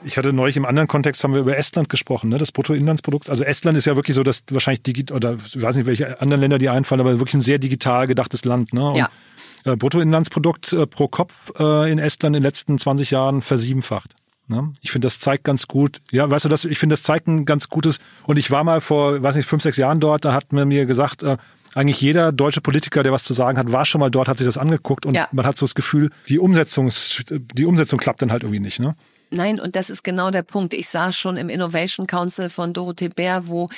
Ich hatte neulich im anderen Kontext haben wir über Estland gesprochen, ne? das Bruttoinlandsprodukt. Also Estland ist ja wirklich so, dass wahrscheinlich digital oder ich weiß nicht, welche anderen Länder die einfallen, aber wirklich ein sehr digital gedachtes Land. Ne? Und ja. Äh, Bruttoinlandsprodukt äh, pro Kopf äh, in Estland in den letzten 20 Jahren versiebenfacht. Ne? Ich finde, das zeigt ganz gut, ja, weißt du, das, ich finde, das zeigt ein ganz gutes, und ich war mal vor, weiß nicht, fünf, sechs Jahren dort, da hat man mir gesagt, äh, eigentlich jeder deutsche Politiker, der was zu sagen hat, war schon mal dort, hat sich das angeguckt und ja. man hat so das Gefühl, die Umsetzung, die Umsetzung klappt dann halt irgendwie nicht, ne? Nein, und das ist genau der Punkt. Ich saß schon im Innovation Council von Dorothee Bär, wo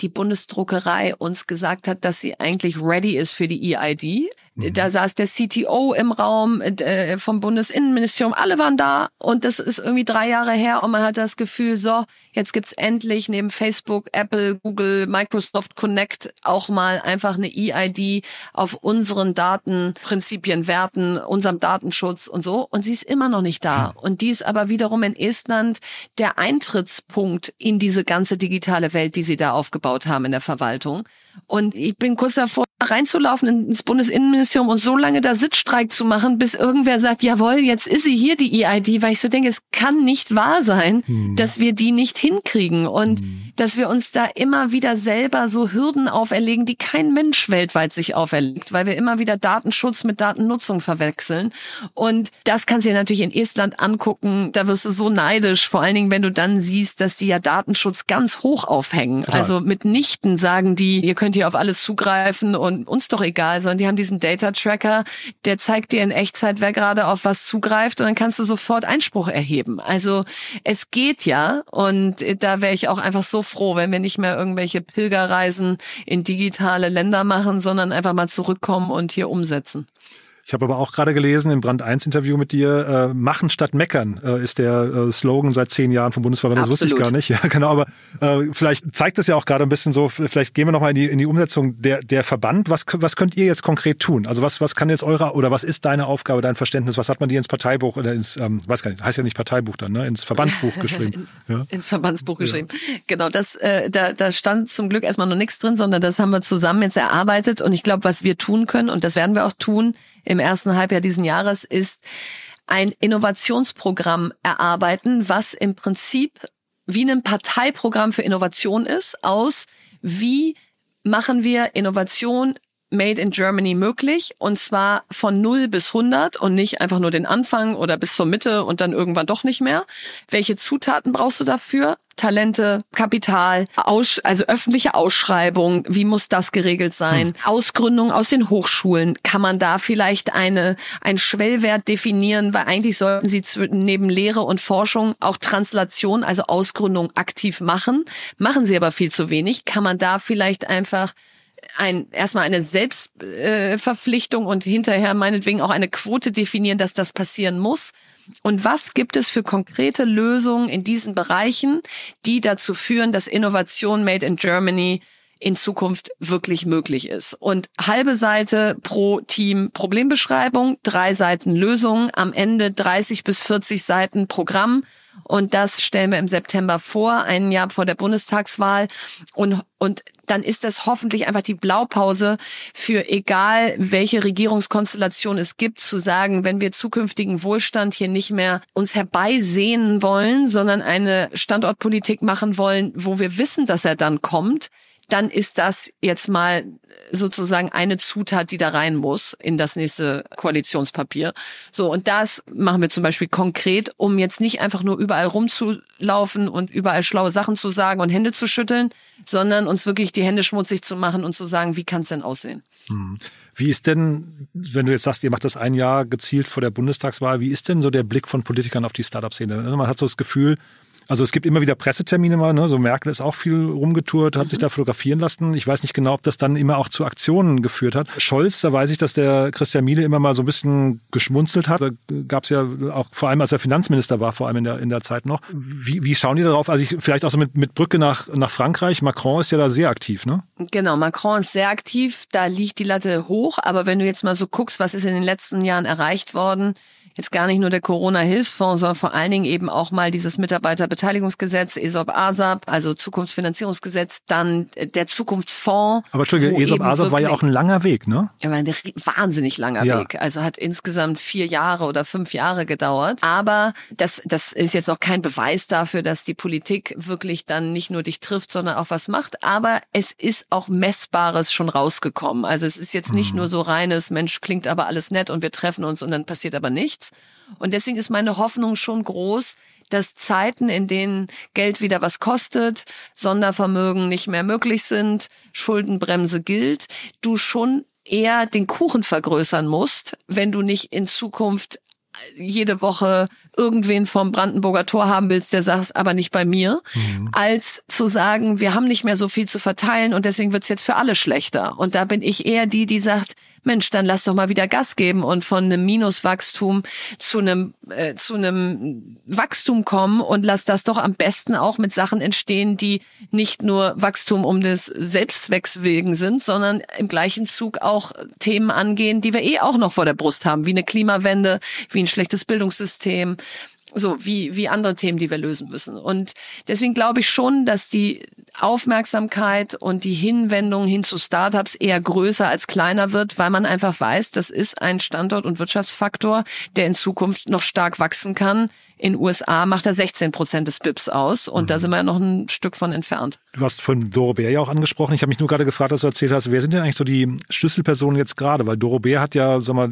die Bundesdruckerei uns gesagt hat, dass sie eigentlich ready ist für die EID. Mhm. Da saß der CTO im Raum äh, vom Bundesinnenministerium, alle waren da und das ist irgendwie drei Jahre her und man hat das Gefühl, so, jetzt gibt's endlich neben Facebook, Apple, Google, Microsoft Connect auch mal einfach eine EID auf unseren Datenprinzipien, Werten, unserem Datenschutz und so und sie ist immer noch nicht da. Hm. Und die ist aber wiederum in Estland der Eintrittspunkt in diese ganze digitale Welt, die sie da aufgebaut haben in der Verwaltung. Und ich bin kurz davor, reinzulaufen ins Bundesinnenministerium und so lange da Sitzstreik zu machen, bis irgendwer sagt, jawohl, jetzt ist sie hier, die EID, weil ich so denke, es kann nicht wahr sein, hm. dass wir die nicht hinkriegen und hm. dass wir uns da immer wieder selber so Hürden auferlegen, die kein Mensch weltweit sich auferlegt, weil wir immer wieder Datenschutz mit Datennutzung verwechseln. Und das kannst du dir natürlich in Estland angucken, da wirst du so neidisch, vor allen Dingen, wenn du dann siehst, dass die ja Datenschutz ganz hoch aufhängen. Total. Also mitnichten sagen die, ihr könnt hier auf alles zugreifen und uns doch egal, sondern die haben diesen Data Tracker, der zeigt dir in Echtzeit, wer gerade auf was zugreift und dann kannst du sofort Einspruch erheben. Also es geht ja und da wäre ich auch einfach so froh, wenn wir nicht mehr irgendwelche Pilgerreisen in digitale Länder machen, sondern einfach mal zurückkommen und hier umsetzen. Ich habe aber auch gerade gelesen im Brand 1 Interview mit dir, äh, machen statt meckern äh, ist der äh, Slogan seit zehn Jahren vom Bundesverband. Das wusste ich gar nicht. Ja, genau. Aber äh, vielleicht zeigt das ja auch gerade ein bisschen so, vielleicht gehen wir nochmal in die, in die Umsetzung der, der Verband. Was, was könnt ihr jetzt konkret tun? Also was, was kann jetzt eure oder was ist deine Aufgabe, dein Verständnis? Was hat man dir ins Parteibuch oder ins, ähm, weiß gar nicht, heißt ja nicht Parteibuch dann, ne? Ins Verbandsbuch geschrieben. ins, ja? ins Verbandsbuch geschrieben. Ja. Genau, das, äh, da, da stand zum Glück erstmal noch nichts drin, sondern das haben wir zusammen jetzt erarbeitet. Und ich glaube, was wir tun können, und das werden wir auch tun, im ersten Halbjahr diesen Jahres ist ein Innovationsprogramm erarbeiten, was im Prinzip wie ein Parteiprogramm für Innovation ist, aus wie machen wir Innovation Made in Germany möglich und zwar von 0 bis 100 und nicht einfach nur den Anfang oder bis zur Mitte und dann irgendwann doch nicht mehr. Welche Zutaten brauchst du dafür? Talente, Kapital, Aus, also öffentliche Ausschreibung, wie muss das geregelt sein? Hm. Ausgründung aus den Hochschulen, kann man da vielleicht eine, ein Schwellwert definieren, weil eigentlich sollten sie neben Lehre und Forschung auch Translation, also Ausgründung aktiv machen. Machen sie aber viel zu wenig. Kann man da vielleicht einfach ein erstmal eine Selbstverpflichtung äh, und hinterher meinetwegen auch eine Quote definieren, dass das passieren muss. Und was gibt es für konkrete Lösungen in diesen Bereichen, die dazu führen, dass Innovation Made in Germany in Zukunft wirklich möglich ist. Und halbe Seite pro Team Problembeschreibung, drei Seiten Lösungen, am Ende 30 bis 40 Seiten Programm. Und das stellen wir im September vor, ein Jahr vor der Bundestagswahl. Und, und dann ist das hoffentlich einfach die Blaupause für egal welche Regierungskonstellation es gibt, zu sagen, wenn wir zukünftigen Wohlstand hier nicht mehr uns herbeisehnen wollen, sondern eine Standortpolitik machen wollen, wo wir wissen, dass er dann kommt, dann ist das jetzt mal sozusagen eine Zutat, die da rein muss in das nächste Koalitionspapier. So, und das machen wir zum Beispiel konkret, um jetzt nicht einfach nur überall rumzulaufen und überall schlaue Sachen zu sagen und Hände zu schütteln, sondern uns wirklich die Hände schmutzig zu machen und zu sagen, wie kann es denn aussehen? Hm. Wie ist denn, wenn du jetzt sagst, ihr macht das ein Jahr gezielt vor der Bundestagswahl, wie ist denn so der Blick von Politikern auf die Startup-Szene? Man hat so das Gefühl, also es gibt immer wieder Pressetermine mal, ne? so Merkel ist auch viel rumgetourt, hat mhm. sich da fotografieren lassen. Ich weiß nicht genau, ob das dann immer auch zu Aktionen geführt hat. Scholz, da weiß ich, dass der Christian Miele immer mal so ein bisschen geschmunzelt hat. Da gab es ja auch, vor allem als er Finanzminister war, vor allem in der, in der Zeit noch. Wie, wie schauen die darauf? Also ich, vielleicht auch so mit, mit Brücke nach, nach Frankreich. Macron ist ja da sehr aktiv, ne? Genau, Macron ist sehr aktiv. Da liegt die Latte hoch. Aber wenn du jetzt mal so guckst, was ist in den letzten Jahren erreicht worden, jetzt gar nicht nur der Corona-Hilfsfonds, sondern vor allen Dingen eben auch mal dieses Mitarbeiterbeteiligungsgesetz, ESOP-ASAP, also Zukunftsfinanzierungsgesetz, dann der Zukunftsfonds. Aber Entschuldigung, ESOP-ASAP war ja auch ein langer Weg, ne? Ja, war ein wahnsinnig langer ja. Weg. Also hat insgesamt vier Jahre oder fünf Jahre gedauert. Aber das, das ist jetzt noch kein Beweis dafür, dass die Politik wirklich dann nicht nur dich trifft, sondern auch was macht. Aber es ist auch Messbares schon rausgekommen. Also es ist jetzt nicht mhm. nur so reines, Mensch, klingt aber alles nett und wir treffen uns und dann passiert aber nichts und deswegen ist meine Hoffnung schon groß, dass Zeiten, in denen Geld wieder was kostet, Sondervermögen nicht mehr möglich sind, Schuldenbremse gilt, du schon eher den Kuchen vergrößern musst, wenn du nicht in Zukunft jede Woche irgendwen vom Brandenburger Tor haben willst, der sagt, aber nicht bei mir, mhm. als zu sagen, wir haben nicht mehr so viel zu verteilen und deswegen wird's jetzt für alle schlechter. Und da bin ich eher die, die sagt, Mensch, dann lass doch mal wieder Gas geben und von einem Minuswachstum zu einem äh, zu einem Wachstum kommen und lass das doch am besten auch mit Sachen entstehen, die nicht nur Wachstum um des Selbstzwecks wegen sind, sondern im gleichen Zug auch Themen angehen, die wir eh auch noch vor der Brust haben, wie eine Klimawende, wie ein schlechtes Bildungssystem, so wie, wie andere Themen, die wir lösen müssen. Und deswegen glaube ich schon, dass die Aufmerksamkeit und die Hinwendung hin zu Startups eher größer als kleiner wird, weil man einfach weiß, das ist ein Standort- und Wirtschaftsfaktor, der in Zukunft noch stark wachsen kann. In USA macht er 16 Prozent des BIPs aus und mhm. da sind wir ja noch ein Stück von entfernt. Du hast von Doro Bär ja auch angesprochen. Ich habe mich nur gerade gefragt, dass du erzählt hast, wer sind denn eigentlich so die Schlüsselpersonen jetzt gerade? Weil Doro Bär hat ja, sag mal,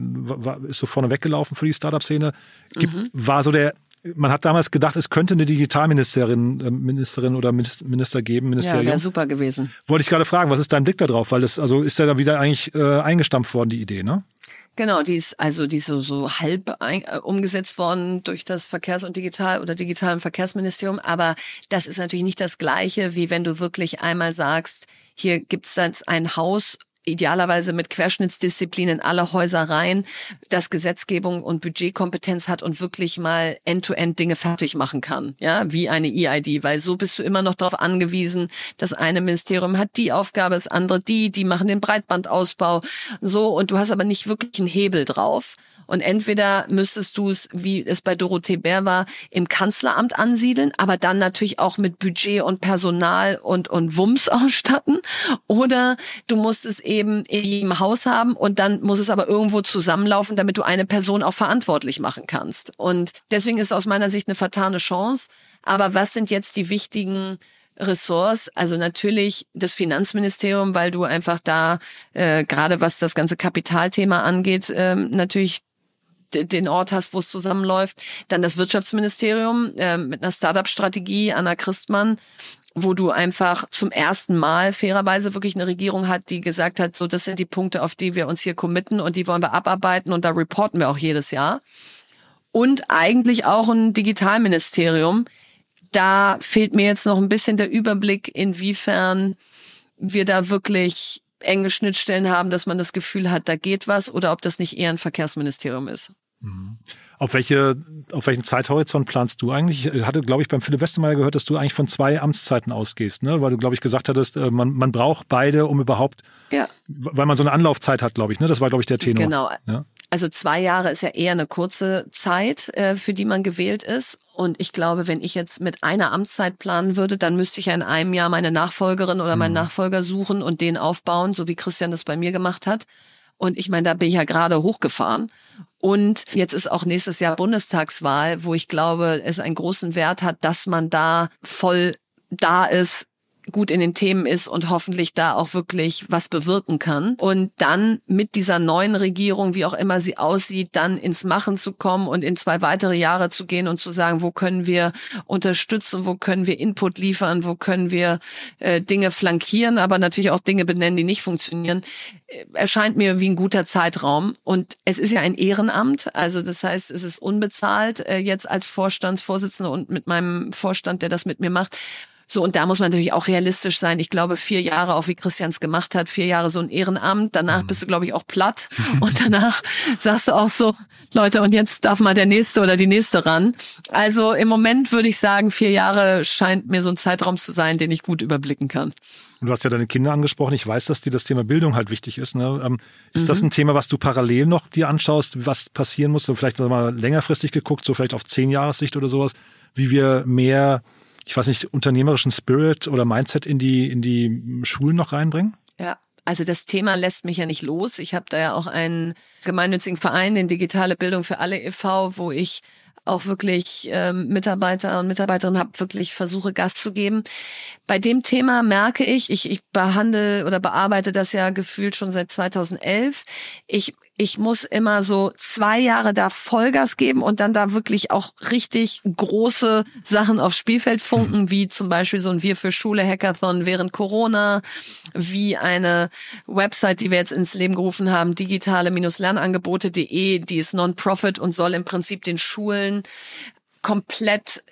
ist so vorne weggelaufen für die Startup-Szene. Mhm. War so der man hat damals gedacht, es könnte eine Digitalministerin äh, Ministerin oder Minister geben. Ministerium. Ja, wäre super gewesen. Wollte ich gerade fragen, was ist dein Blick da drauf? Weil es, also ist ja da wieder eigentlich äh, eingestampft worden, die Idee, ne? Genau, die ist also die ist so, so halb ein, äh, umgesetzt worden durch das Verkehrs- und Digital- oder Digital- und Verkehrsministerium. Aber das ist natürlich nicht das Gleiche, wie wenn du wirklich einmal sagst, hier gibt's jetzt ein Haus idealerweise mit Querschnittsdisziplin in alle Häuser rein, das Gesetzgebung und Budgetkompetenz hat und wirklich mal end-to-end Dinge fertig machen kann, ja, wie eine EID, weil so bist du immer noch darauf angewiesen, das eine Ministerium hat die Aufgabe, das andere die, die machen den Breitbandausbau, so, und du hast aber nicht wirklich einen Hebel drauf. Und entweder müsstest du es, wie es bei Dorothee Bär war, im Kanzleramt ansiedeln, aber dann natürlich auch mit Budget und Personal und, und Wumms ausstatten. Oder du musst es eben in jedem Haus haben und dann muss es aber irgendwo zusammenlaufen, damit du eine Person auch verantwortlich machen kannst. Und deswegen ist es aus meiner Sicht eine vertane Chance. Aber was sind jetzt die wichtigen Ressorts, also natürlich das Finanzministerium, weil du einfach da äh, gerade was das ganze Kapitalthema angeht, ähm, natürlich den Ort hast, wo es zusammenläuft. Dann das Wirtschaftsministerium äh, mit einer Startup-Strategie, Anna Christmann, wo du einfach zum ersten Mal fairerweise wirklich eine Regierung hat, die gesagt hat, so das sind die Punkte, auf die wir uns hier committen und die wollen wir abarbeiten und da reporten wir auch jedes Jahr. Und eigentlich auch ein Digitalministerium. Da fehlt mir jetzt noch ein bisschen der Überblick, inwiefern wir da wirklich enge Schnittstellen haben, dass man das Gefühl hat, da geht was oder ob das nicht eher ein Verkehrsministerium ist. Auf welche, auf welchen Zeithorizont planst du eigentlich? Ich hatte, glaube ich, beim Philipp Westermeier gehört, dass du eigentlich von zwei Amtszeiten ausgehst, ne? Weil du, glaube ich, gesagt hattest, äh, man, man braucht beide, um überhaupt, ja. weil man so eine Anlaufzeit hat, glaube ich, ne? Das war, glaube ich, der Tenor. Genau. Ja? Also zwei Jahre ist ja eher eine kurze Zeit, äh, für die man gewählt ist. Und ich glaube, wenn ich jetzt mit einer Amtszeit planen würde, dann müsste ich ja in einem Jahr meine Nachfolgerin oder meinen mhm. Nachfolger suchen und den aufbauen, so wie Christian das bei mir gemacht hat. Und ich meine, da bin ich ja gerade hochgefahren. Und jetzt ist auch nächstes Jahr Bundestagswahl, wo ich glaube, es einen großen Wert hat, dass man da voll da ist, gut in den Themen ist und hoffentlich da auch wirklich was bewirken kann. Und dann mit dieser neuen Regierung, wie auch immer sie aussieht, dann ins Machen zu kommen und in zwei weitere Jahre zu gehen und zu sagen, wo können wir unterstützen, wo können wir Input liefern, wo können wir äh, Dinge flankieren, aber natürlich auch Dinge benennen, die nicht funktionieren, äh, erscheint mir wie ein guter Zeitraum. Und es ist ja ein Ehrenamt, also das heißt, es ist unbezahlt äh, jetzt als Vorstandsvorsitzende und mit meinem Vorstand, der das mit mir macht. So, und da muss man natürlich auch realistisch sein. Ich glaube, vier Jahre, auch wie Christians gemacht hat, vier Jahre so ein Ehrenamt. Danach mhm. bist du, glaube ich, auch platt. Und danach sagst du auch so, Leute, und jetzt darf mal der Nächste oder die Nächste ran. Also im Moment würde ich sagen, vier Jahre scheint mir so ein Zeitraum zu sein, den ich gut überblicken kann. Du hast ja deine Kinder angesprochen. Ich weiß, dass dir das Thema Bildung halt wichtig ist. Ne? Ähm, ist mhm. das ein Thema, was du parallel noch dir anschaust, was passieren muss? Vielleicht mal längerfristig geguckt, so vielleicht auf zehn Jahressicht oder sowas, wie wir mehr ich weiß nicht, unternehmerischen Spirit oder Mindset in die, in die Schulen noch reinbringen? Ja. Also das Thema lässt mich ja nicht los. Ich habe da ja auch einen gemeinnützigen Verein, den Digitale Bildung für alle e.V., wo ich auch wirklich ähm, Mitarbeiter und Mitarbeiterinnen habe, wirklich versuche Gas zu geben. Bei dem Thema merke ich, ich, ich behandle oder bearbeite das ja gefühlt schon seit 2011. Ich ich muss immer so zwei Jahre da Vollgas geben und dann da wirklich auch richtig große Sachen aufs Spielfeld funken, mhm. wie zum Beispiel so ein Wir für Schule Hackathon während Corona, wie eine Website, die wir jetzt ins Leben gerufen haben, digitale-lernangebote.de, die ist non-profit und soll im Prinzip den Schulen komplett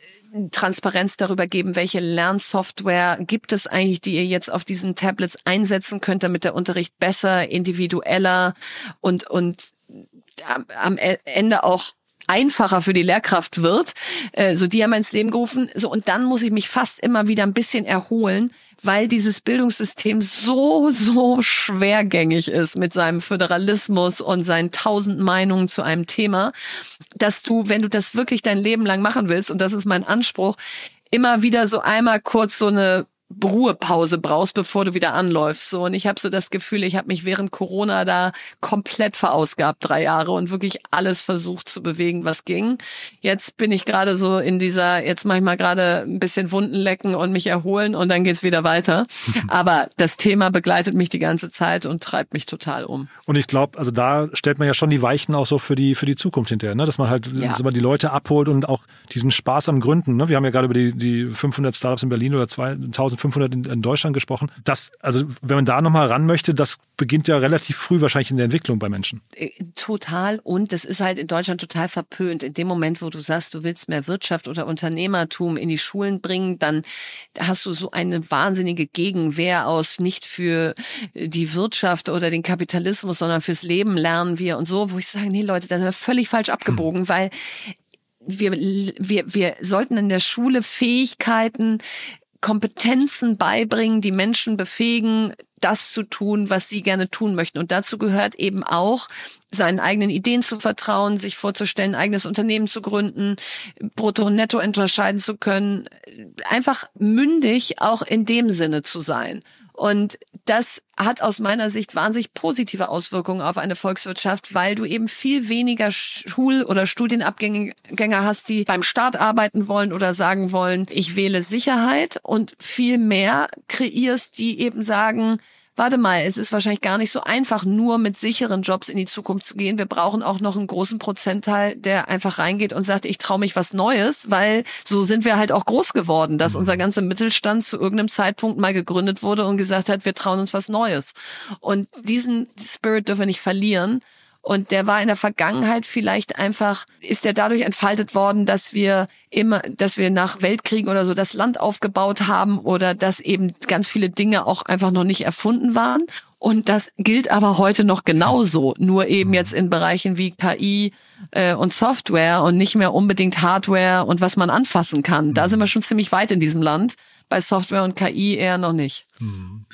Transparenz darüber geben, welche Lernsoftware gibt es eigentlich, die ihr jetzt auf diesen Tablets einsetzen könnt, damit der Unterricht besser, individueller und, und am e-, Ende auch einfacher für die Lehrkraft wird. Äh, so die haben wir ins Leben gerufen. So und dann muss ich mich fast immer wieder ein bisschen erholen, weil dieses Bildungssystem so so schwergängig ist mit seinem Föderalismus und seinen tausend Meinungen zu einem Thema, dass du, wenn du das wirklich dein Leben lang machen willst und das ist mein Anspruch, immer wieder so einmal kurz so eine Ruhepause brauchst, bevor du wieder anläufst. So und ich habe so das Gefühl, ich habe mich während Corona da komplett verausgabt drei Jahre und wirklich alles versucht zu bewegen, was ging. Jetzt bin ich gerade so in dieser, jetzt mache ich mal gerade ein bisschen Wunden lecken und mich erholen und dann geht's wieder weiter. Aber das Thema begleitet mich die ganze Zeit und treibt mich total um. Und ich glaube, also da stellt man ja schon die Weichen auch so für die für die Zukunft hinterher, ne? dass man halt ja. dass man die Leute abholt und auch diesen Spaß am Gründen. Ne? Wir haben ja gerade über die die 500 Startups in Berlin oder 2000 1500 in, in Deutschland gesprochen. Das, also wenn man da nochmal ran möchte, das beginnt ja relativ früh wahrscheinlich in der Entwicklung bei Menschen. Äh, total. Und das ist halt in Deutschland total verpönt. In dem Moment, wo du sagst, du willst mehr Wirtschaft oder Unternehmertum in die Schulen bringen, dann hast du so eine wahnsinnige Gegenwehr aus nicht für die Wirtschaft oder den Kapitalismus, sondern fürs Leben lernen wir und so, wo ich sage, nee Leute, da sind wir völlig falsch abgebogen, hm. weil wir, wir, wir sollten in der Schule Fähigkeiten, Kompetenzen beibringen, die Menschen befähigen, das zu tun, was sie gerne tun möchten. Und dazu gehört eben auch, seinen eigenen Ideen zu vertrauen, sich vorzustellen, eigenes Unternehmen zu gründen, brutto und netto unterscheiden zu können, einfach mündig auch in dem Sinne zu sein. Und das hat aus meiner Sicht wahnsinnig positive Auswirkungen auf eine Volkswirtschaft, weil du eben viel weniger Schul- oder Studienabgänger hast, die beim Staat arbeiten wollen oder sagen wollen, ich wähle Sicherheit und viel mehr kreierst, die eben sagen, warte mal, es ist wahrscheinlich gar nicht so einfach, nur mit sicheren Jobs in die Zukunft zu gehen. Wir brauchen auch noch einen großen Prozentteil, der einfach reingeht und sagt, ich traue mich was Neues, weil so sind wir halt auch groß geworden, dass unser ganzer Mittelstand zu irgendeinem Zeitpunkt mal gegründet wurde und gesagt hat, wir trauen uns was Neues. Und diesen Spirit dürfen wir nicht verlieren. Und der war in der Vergangenheit vielleicht einfach, ist der dadurch entfaltet worden, dass wir immer, dass wir nach Weltkriegen oder so das Land aufgebaut haben oder dass eben ganz viele Dinge auch einfach noch nicht erfunden waren. Und das gilt aber heute noch genauso, nur eben jetzt in Bereichen wie KI äh, und Software und nicht mehr unbedingt Hardware und was man anfassen kann. Da sind wir schon ziemlich weit in diesem Land bei Software und KI eher noch nicht. Hm.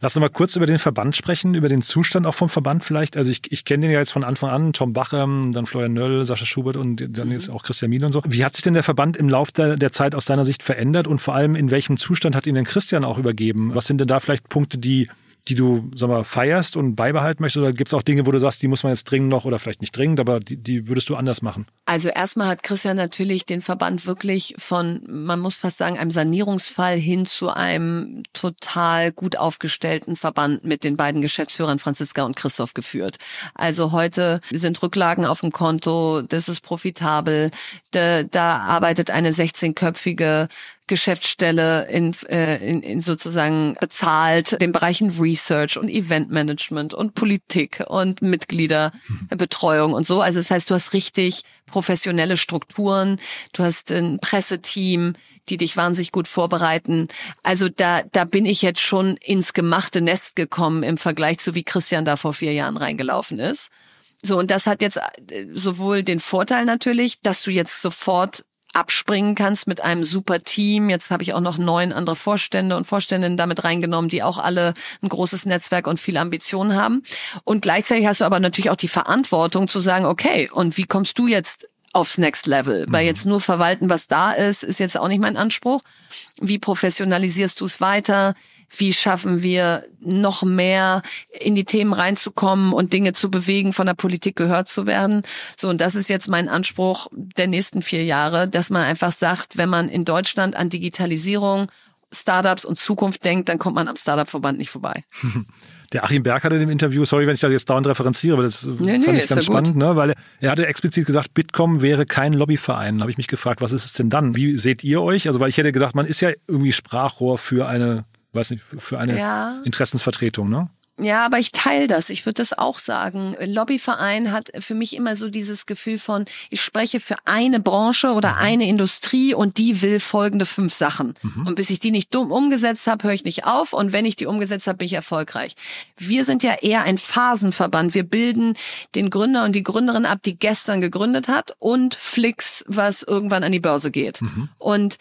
Lass uns mal kurz über den Verband sprechen, über den Zustand auch vom Verband vielleicht. Also ich, ich kenne den ja jetzt von Anfang an, Tom Bacher, dann Florian Nöll, Sascha Schubert und dann jetzt auch Christian Miele und so. Wie hat sich denn der Verband im Laufe der, der Zeit aus deiner Sicht verändert und vor allem in welchem Zustand hat ihn denn Christian auch übergeben? Was sind denn da vielleicht Punkte, die die du, sag mal, feierst und beibehalten möchtest? Oder gibt es auch Dinge, wo du sagst, die muss man jetzt dringend noch oder vielleicht nicht dringend, aber die, die würdest du anders machen? Also erstmal hat Christian natürlich den Verband wirklich von, man muss fast sagen, einem Sanierungsfall hin zu einem total gut aufgestellten Verband mit den beiden Geschäftsführern Franziska und Christoph geführt. Also heute sind Rücklagen auf dem Konto, das ist profitabel, da, da arbeitet eine 16-köpfige Geschäftsstelle in, äh, in, in sozusagen bezahlt den Bereichen Research und Eventmanagement und Politik und Mitgliederbetreuung und so. Also das heißt, du hast richtig professionelle Strukturen, du hast ein Presseteam, die dich wahnsinnig gut vorbereiten. Also da, da bin ich jetzt schon ins gemachte Nest gekommen im Vergleich zu wie Christian da vor vier Jahren reingelaufen ist. So, und das hat jetzt äh, sowohl den Vorteil natürlich, dass du jetzt sofort abspringen kannst mit einem super Team. Jetzt habe ich auch noch neun andere Vorstände und Vorständinnen damit reingenommen, die auch alle ein großes Netzwerk und viel Ambitionen haben. Und gleichzeitig hast du aber natürlich auch die Verantwortung zu sagen, okay, und wie kommst du jetzt aufs Next Level? Weil mhm. jetzt nur verwalten, was da ist, ist jetzt auch nicht mein Anspruch. Wie professionalisierst du es weiter? Wie schaffen wir noch mehr in die Themen reinzukommen und Dinge zu bewegen, von der Politik gehört zu werden. So, und das ist jetzt mein Anspruch der nächsten vier Jahre, dass man einfach sagt, wenn man in Deutschland an Digitalisierung, Startups und Zukunft denkt, dann kommt man am Startup-Verband nicht vorbei. Der Achim Berg hatte im Interview, sorry, wenn ich da jetzt dauernd referenziere, aber das nee, fand nee, ich ganz spannend, ne? weil er hatte explizit gesagt, Bitkom wäre kein Lobbyverein. Da habe ich mich gefragt, was ist es denn dann? Wie seht ihr euch? Also weil ich hätte gesagt, man ist ja irgendwie Sprachrohr für eine weiß nicht, für eine ja. Interessensvertretung, ne? Ja, aber ich teile das. Ich würde das auch sagen. Lobbyverein hat für mich immer so dieses Gefühl von, ich spreche für eine Branche oder mhm. eine Industrie und die will folgende fünf Sachen. Mhm. Und bis ich die nicht dumm umgesetzt habe, höre ich nicht auf. Und wenn ich die umgesetzt habe, bin ich erfolgreich. Wir sind ja eher ein Phasenverband. Wir bilden den Gründer und die Gründerin ab, die gestern gegründet hat und Flix, was irgendwann an die Börse geht. Mhm. Und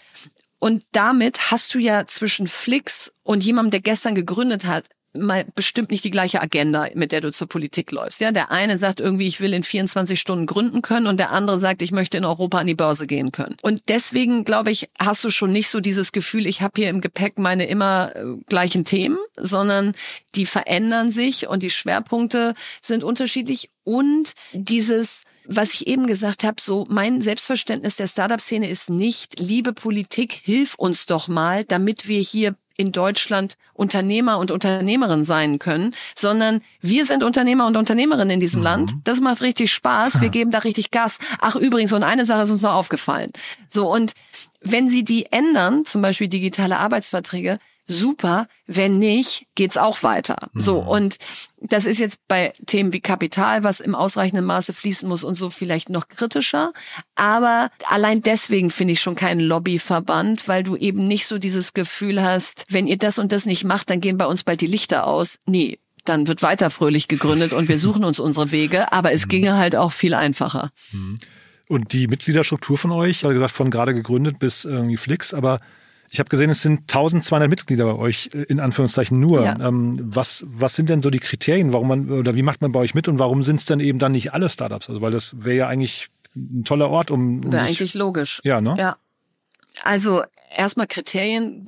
und damit hast du ja zwischen Flix und jemandem, der gestern gegründet hat, mal bestimmt nicht die gleiche Agenda, mit der du zur Politik läufst. Ja, der eine sagt irgendwie, ich will in 24 Stunden gründen können und der andere sagt, ich möchte in Europa an die Börse gehen können. Und deswegen glaube ich, hast du schon nicht so dieses Gefühl, ich habe hier im Gepäck meine immer äh, gleichen Themen, sondern die verändern sich und die Schwerpunkte sind unterschiedlich und dieses was ich eben gesagt habe, so mein Selbstverständnis der Startup-Szene ist nicht, liebe Politik, hilf uns doch mal, damit wir hier in Deutschland Unternehmer und Unternehmerin sein können, sondern wir sind Unternehmer und Unternehmerinnen in diesem mhm. Land. Das macht richtig Spaß. Wir geben da richtig Gas. Ach, übrigens, und eine Sache ist uns noch aufgefallen. So, und wenn Sie die ändern, zum Beispiel digitale Arbeitsverträge, super. Wenn nicht, geht's auch weiter. Mhm. So. Und das ist jetzt bei Themen wie Kapital, was im ausreichenden Maße fließen muss und so vielleicht noch kritischer. Aber allein deswegen finde ich schon keinen Lobbyverband, weil du eben nicht so dieses Gefühl hast, wenn ihr das und das nicht macht, dann gehen bei uns bald die Lichter aus. Nee, dann wird weiter fröhlich gegründet und wir suchen uns unsere Wege, aber es mhm. ginge halt auch viel einfacher. Mhm. Und die Mitgliederstruktur von euch, also gesagt, von gerade gegründet bis irgendwie Flix, aber ich habe gesehen, es sind 1200 Mitglieder bei euch, äh, in Anführungszeichen nur. Ja. Ähm, was, was sind denn so die Kriterien, warum man, oder wie macht man bei euch mit und warum sind es denn eben dann nicht alle Startups? Also, weil das wäre ja eigentlich ein toller Ort, um. um wäre eigentlich logisch. Ja, ne? Ja. Also erstmal Kriterien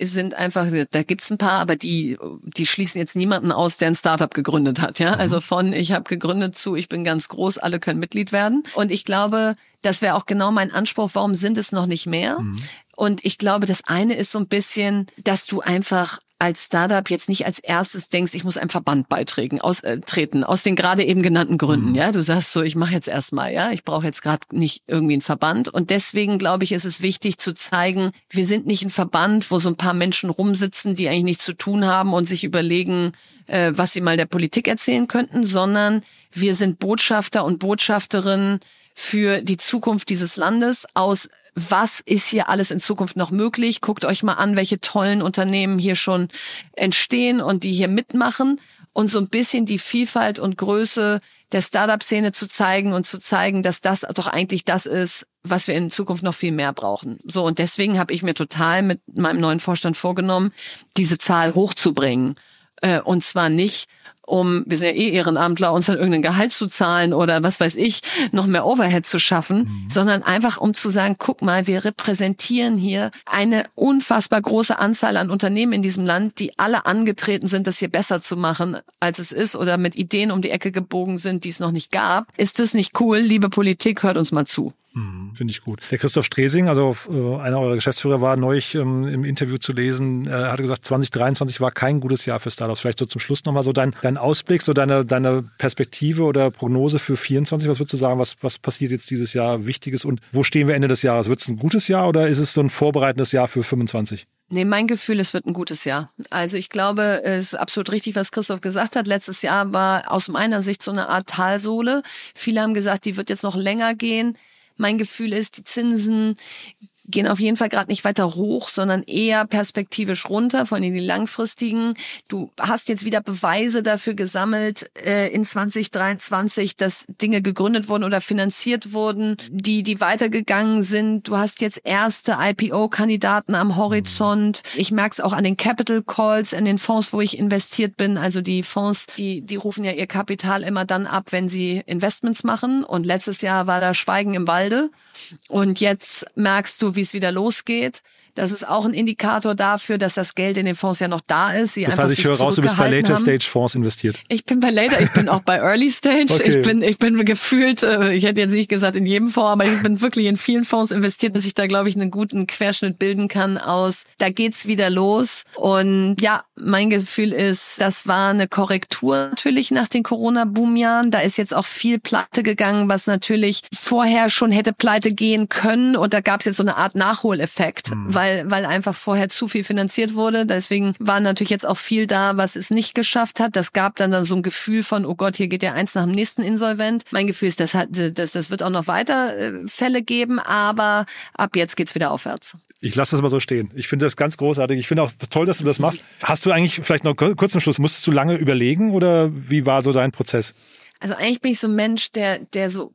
sind einfach, da gibt's ein paar, aber die, die schließen jetzt niemanden aus, der ein Startup gegründet hat. Ja, mhm. also von ich habe gegründet zu ich bin ganz groß, alle können Mitglied werden. Und ich glaube, das wäre auch genau mein Anspruch. Warum sind es noch nicht mehr? Mhm. Und ich glaube, das eine ist so ein bisschen, dass du einfach als Startup jetzt nicht als erstes denkst, ich muss einem Verband beitreten, aus, äh, treten, aus den gerade eben genannten Gründen. Mhm. Ja, du sagst so, ich mache jetzt erstmal, ja, ich brauche jetzt gerade nicht irgendwie einen Verband. Und deswegen glaube ich, ist es wichtig zu zeigen, wir sind nicht ein Verband, wo so ein paar Menschen rumsitzen, die eigentlich nichts zu tun haben und sich überlegen, äh, was sie mal der Politik erzählen könnten, sondern wir sind Botschafter und Botschafterinnen für die Zukunft dieses Landes aus was ist hier alles in Zukunft noch möglich. Guckt euch mal an, welche tollen Unternehmen hier schon entstehen und die hier mitmachen und so ein bisschen die Vielfalt und Größe der Startup-Szene zu zeigen und zu zeigen, dass das doch eigentlich das ist, was wir in Zukunft noch viel mehr brauchen. So und deswegen habe ich mir total mit meinem neuen Vorstand vorgenommen, diese Zahl hochzubringen. Äh, und zwar nicht um, wir sind ja eh Ehrenamtler, uns dann irgendein Gehalt zu zahlen oder was weiß ich, noch mehr Overhead zu schaffen, mhm. sondern einfach um zu sagen, guck mal, wir repräsentieren hier eine unfassbar große Anzahl an Unternehmen in diesem Land, die alle angetreten sind, das hier besser zu machen, als es ist oder mit Ideen um die Ecke gebogen sind, die es noch nicht gab. Ist das nicht cool? Liebe Politik, hört uns mal zu. Mhm, Finde ich gut. Der Christoph Stresing, also äh, einer eurer Geschäftsführer, war neulich ähm, im Interview zu lesen. Er hatte gesagt, 2023 war kein gutes Jahr für Startups. Vielleicht so zum Schluss nochmal so dein, dein Ausblick, so deine, deine Perspektive oder Prognose für 24. Was würdest du sagen, was, was passiert jetzt dieses Jahr Wichtiges und wo stehen wir Ende des Jahres? Wird es ein gutes Jahr oder ist es so ein vorbereitendes Jahr für 25? Nee, mein Gefühl, es wird ein gutes Jahr. Also ich glaube, es ist absolut richtig, was Christoph gesagt hat. Letztes Jahr war aus meiner Sicht so eine Art Talsohle. Viele haben gesagt, die wird jetzt noch länger gehen. Mein Gefühl ist, die Zinsen gehen auf jeden Fall gerade nicht weiter hoch, sondern eher perspektivisch runter, von den langfristigen. Du hast jetzt wieder Beweise dafür gesammelt äh, in 2023, dass Dinge gegründet wurden oder finanziert wurden, die die weitergegangen sind. Du hast jetzt erste IPO-Kandidaten am Horizont. Ich merke es auch an den Capital Calls, in den Fonds, wo ich investiert bin. Also die Fonds, die die rufen ja ihr Kapital immer dann ab, wenn sie Investments machen. Und letztes Jahr war da Schweigen im Walde. Und jetzt merkst du, wie es wieder losgeht. Das ist auch ein Indikator dafür, dass das Geld in den Fonds ja noch da ist. Sie das heißt, ich höre raus, du bist bei Later haben. Stage Fonds investiert. Ich bin bei Later, ich bin auch bei Early Stage. Okay. Ich bin, ich bin gefühlt, äh, ich hätte jetzt nicht gesagt in jedem Fonds, aber ich bin wirklich in vielen Fonds investiert, dass ich da, glaube ich, einen guten Querschnitt bilden kann aus, da geht's wieder los. Und ja, mein Gefühl ist, das war eine Korrektur natürlich nach den Corona-Boom-Jahren. Da ist jetzt auch viel Pleite gegangen, was natürlich vorher schon hätte Pleite gehen können. Und da gab es jetzt so eine Art Nachholeffekt, mhm. weil weil, weil einfach vorher zu viel finanziert wurde. Deswegen war natürlich jetzt auch viel da, was es nicht geschafft hat. Das gab dann, dann so ein Gefühl von, oh Gott, hier geht ja eins nach dem nächsten insolvent. Mein Gefühl ist, das, hat, das, das wird auch noch weiter äh, Fälle geben, aber ab jetzt geht's wieder aufwärts. Ich lasse das mal so stehen. Ich finde das ganz großartig. Ich finde auch toll, dass du das machst. Hast du eigentlich vielleicht noch kurz zum Schluss, musstest du lange überlegen oder wie war so dein Prozess? Also eigentlich bin ich so ein Mensch, der, der so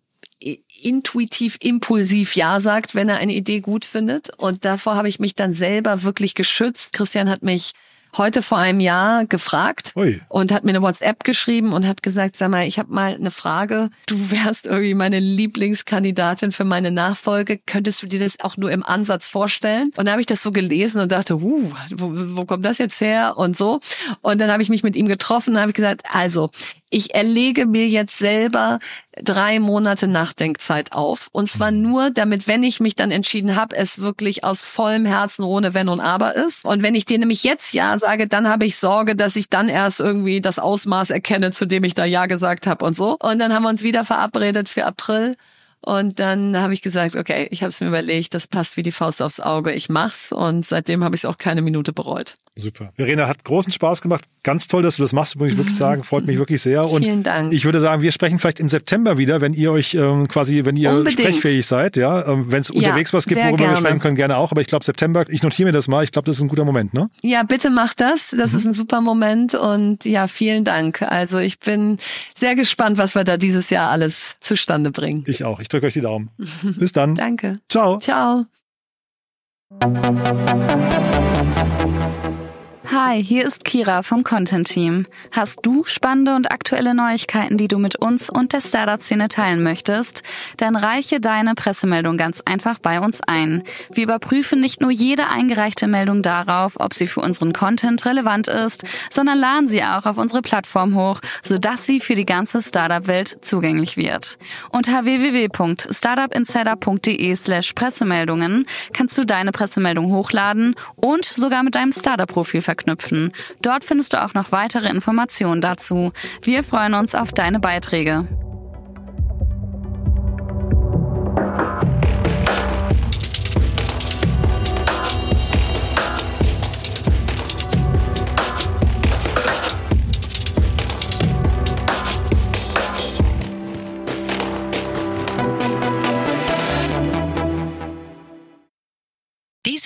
intuitiv, impulsiv Ja sagt, wenn er eine Idee gut findet. Und davor habe ich mich dann selber wirklich geschützt. Christian hat mich heute vor einem Jahr gefragt Ui. und hat mir eine WhatsApp geschrieben und hat gesagt, sag mal, ich habe mal eine Frage. Du wärst irgendwie meine Lieblingskandidatin für meine Nachfolge. Könntest du dir das auch nur im Ansatz vorstellen? Und dann habe ich das so gelesen und dachte, uh, wo, wo kommt das jetzt her und so. Und dann habe ich mich mit ihm getroffen und habe gesagt, also ich erlege mir jetzt selber drei Monate Nachdenkzeit auf. Und zwar mhm. nur, damit, wenn ich mich dann entschieden habe, es wirklich aus vollem Herzen ohne Wenn und Aber ist. Und wenn ich dir nämlich jetzt Ja sage, dann habe ich Sorge, dass ich dann erst irgendwie das Ausmaß erkenne, zu dem ich da Ja gesagt habe und so. Und dann haben wir uns wieder verabredet für April. Und dann habe ich gesagt, okay, ich habe es mir überlegt, das passt wie die Faust aufs Auge, ich mach's. Und seitdem habe ich es auch keine Minute bereut. Super. Verena hat großen Spaß gemacht. Ganz toll, dass du das machst, muss ich wirklich sagen. Freut mich wirklich sehr. Und Vielen Dank. Ich würde sagen, wir sprechen vielleicht im September wieder, wenn ihr euch ähm, quasi, wenn ihr Unbedingt. sprechfähig seid, ja. Ähm, wenn es unterwegs was gibt, worüber wir gerne. sprechen können, gerne auch. Aber ich glaube September, ich notiere mir das mal. Ich glaube, das ist ein guter Moment, ne? Ja, bitte mach das. Das Mhm. ist ein super Moment und ja, vielen Dank. Also ich bin sehr gespannt, was wir da dieses Jahr alles zustande bringen. Ich auch. Ich drücke euch die Daumen. Bis dann. Danke. Ciao. Ciao. Hi, hier ist Kira vom Content Team. Hast du spannende und aktuelle Neuigkeiten, die du mit uns und der Startup-Szene teilen möchtest? Dann reiche deine Pressemeldung ganz einfach bei uns ein. Wir überprüfen nicht nur jede eingereichte Meldung darauf, ob sie für unseren Content relevant ist, sondern laden sie auch auf unsere Plattform hoch, sodass sie für die ganze Startup-Welt zugänglich wird. Unter www.startupinsider.de slash Pressemeldungen kannst du deine Pressemeldung hochladen und sogar mit deinem Startup-Profil verknüpfen. Dort findest du auch noch weitere Informationen dazu. Wir freuen uns auf deine Beiträge.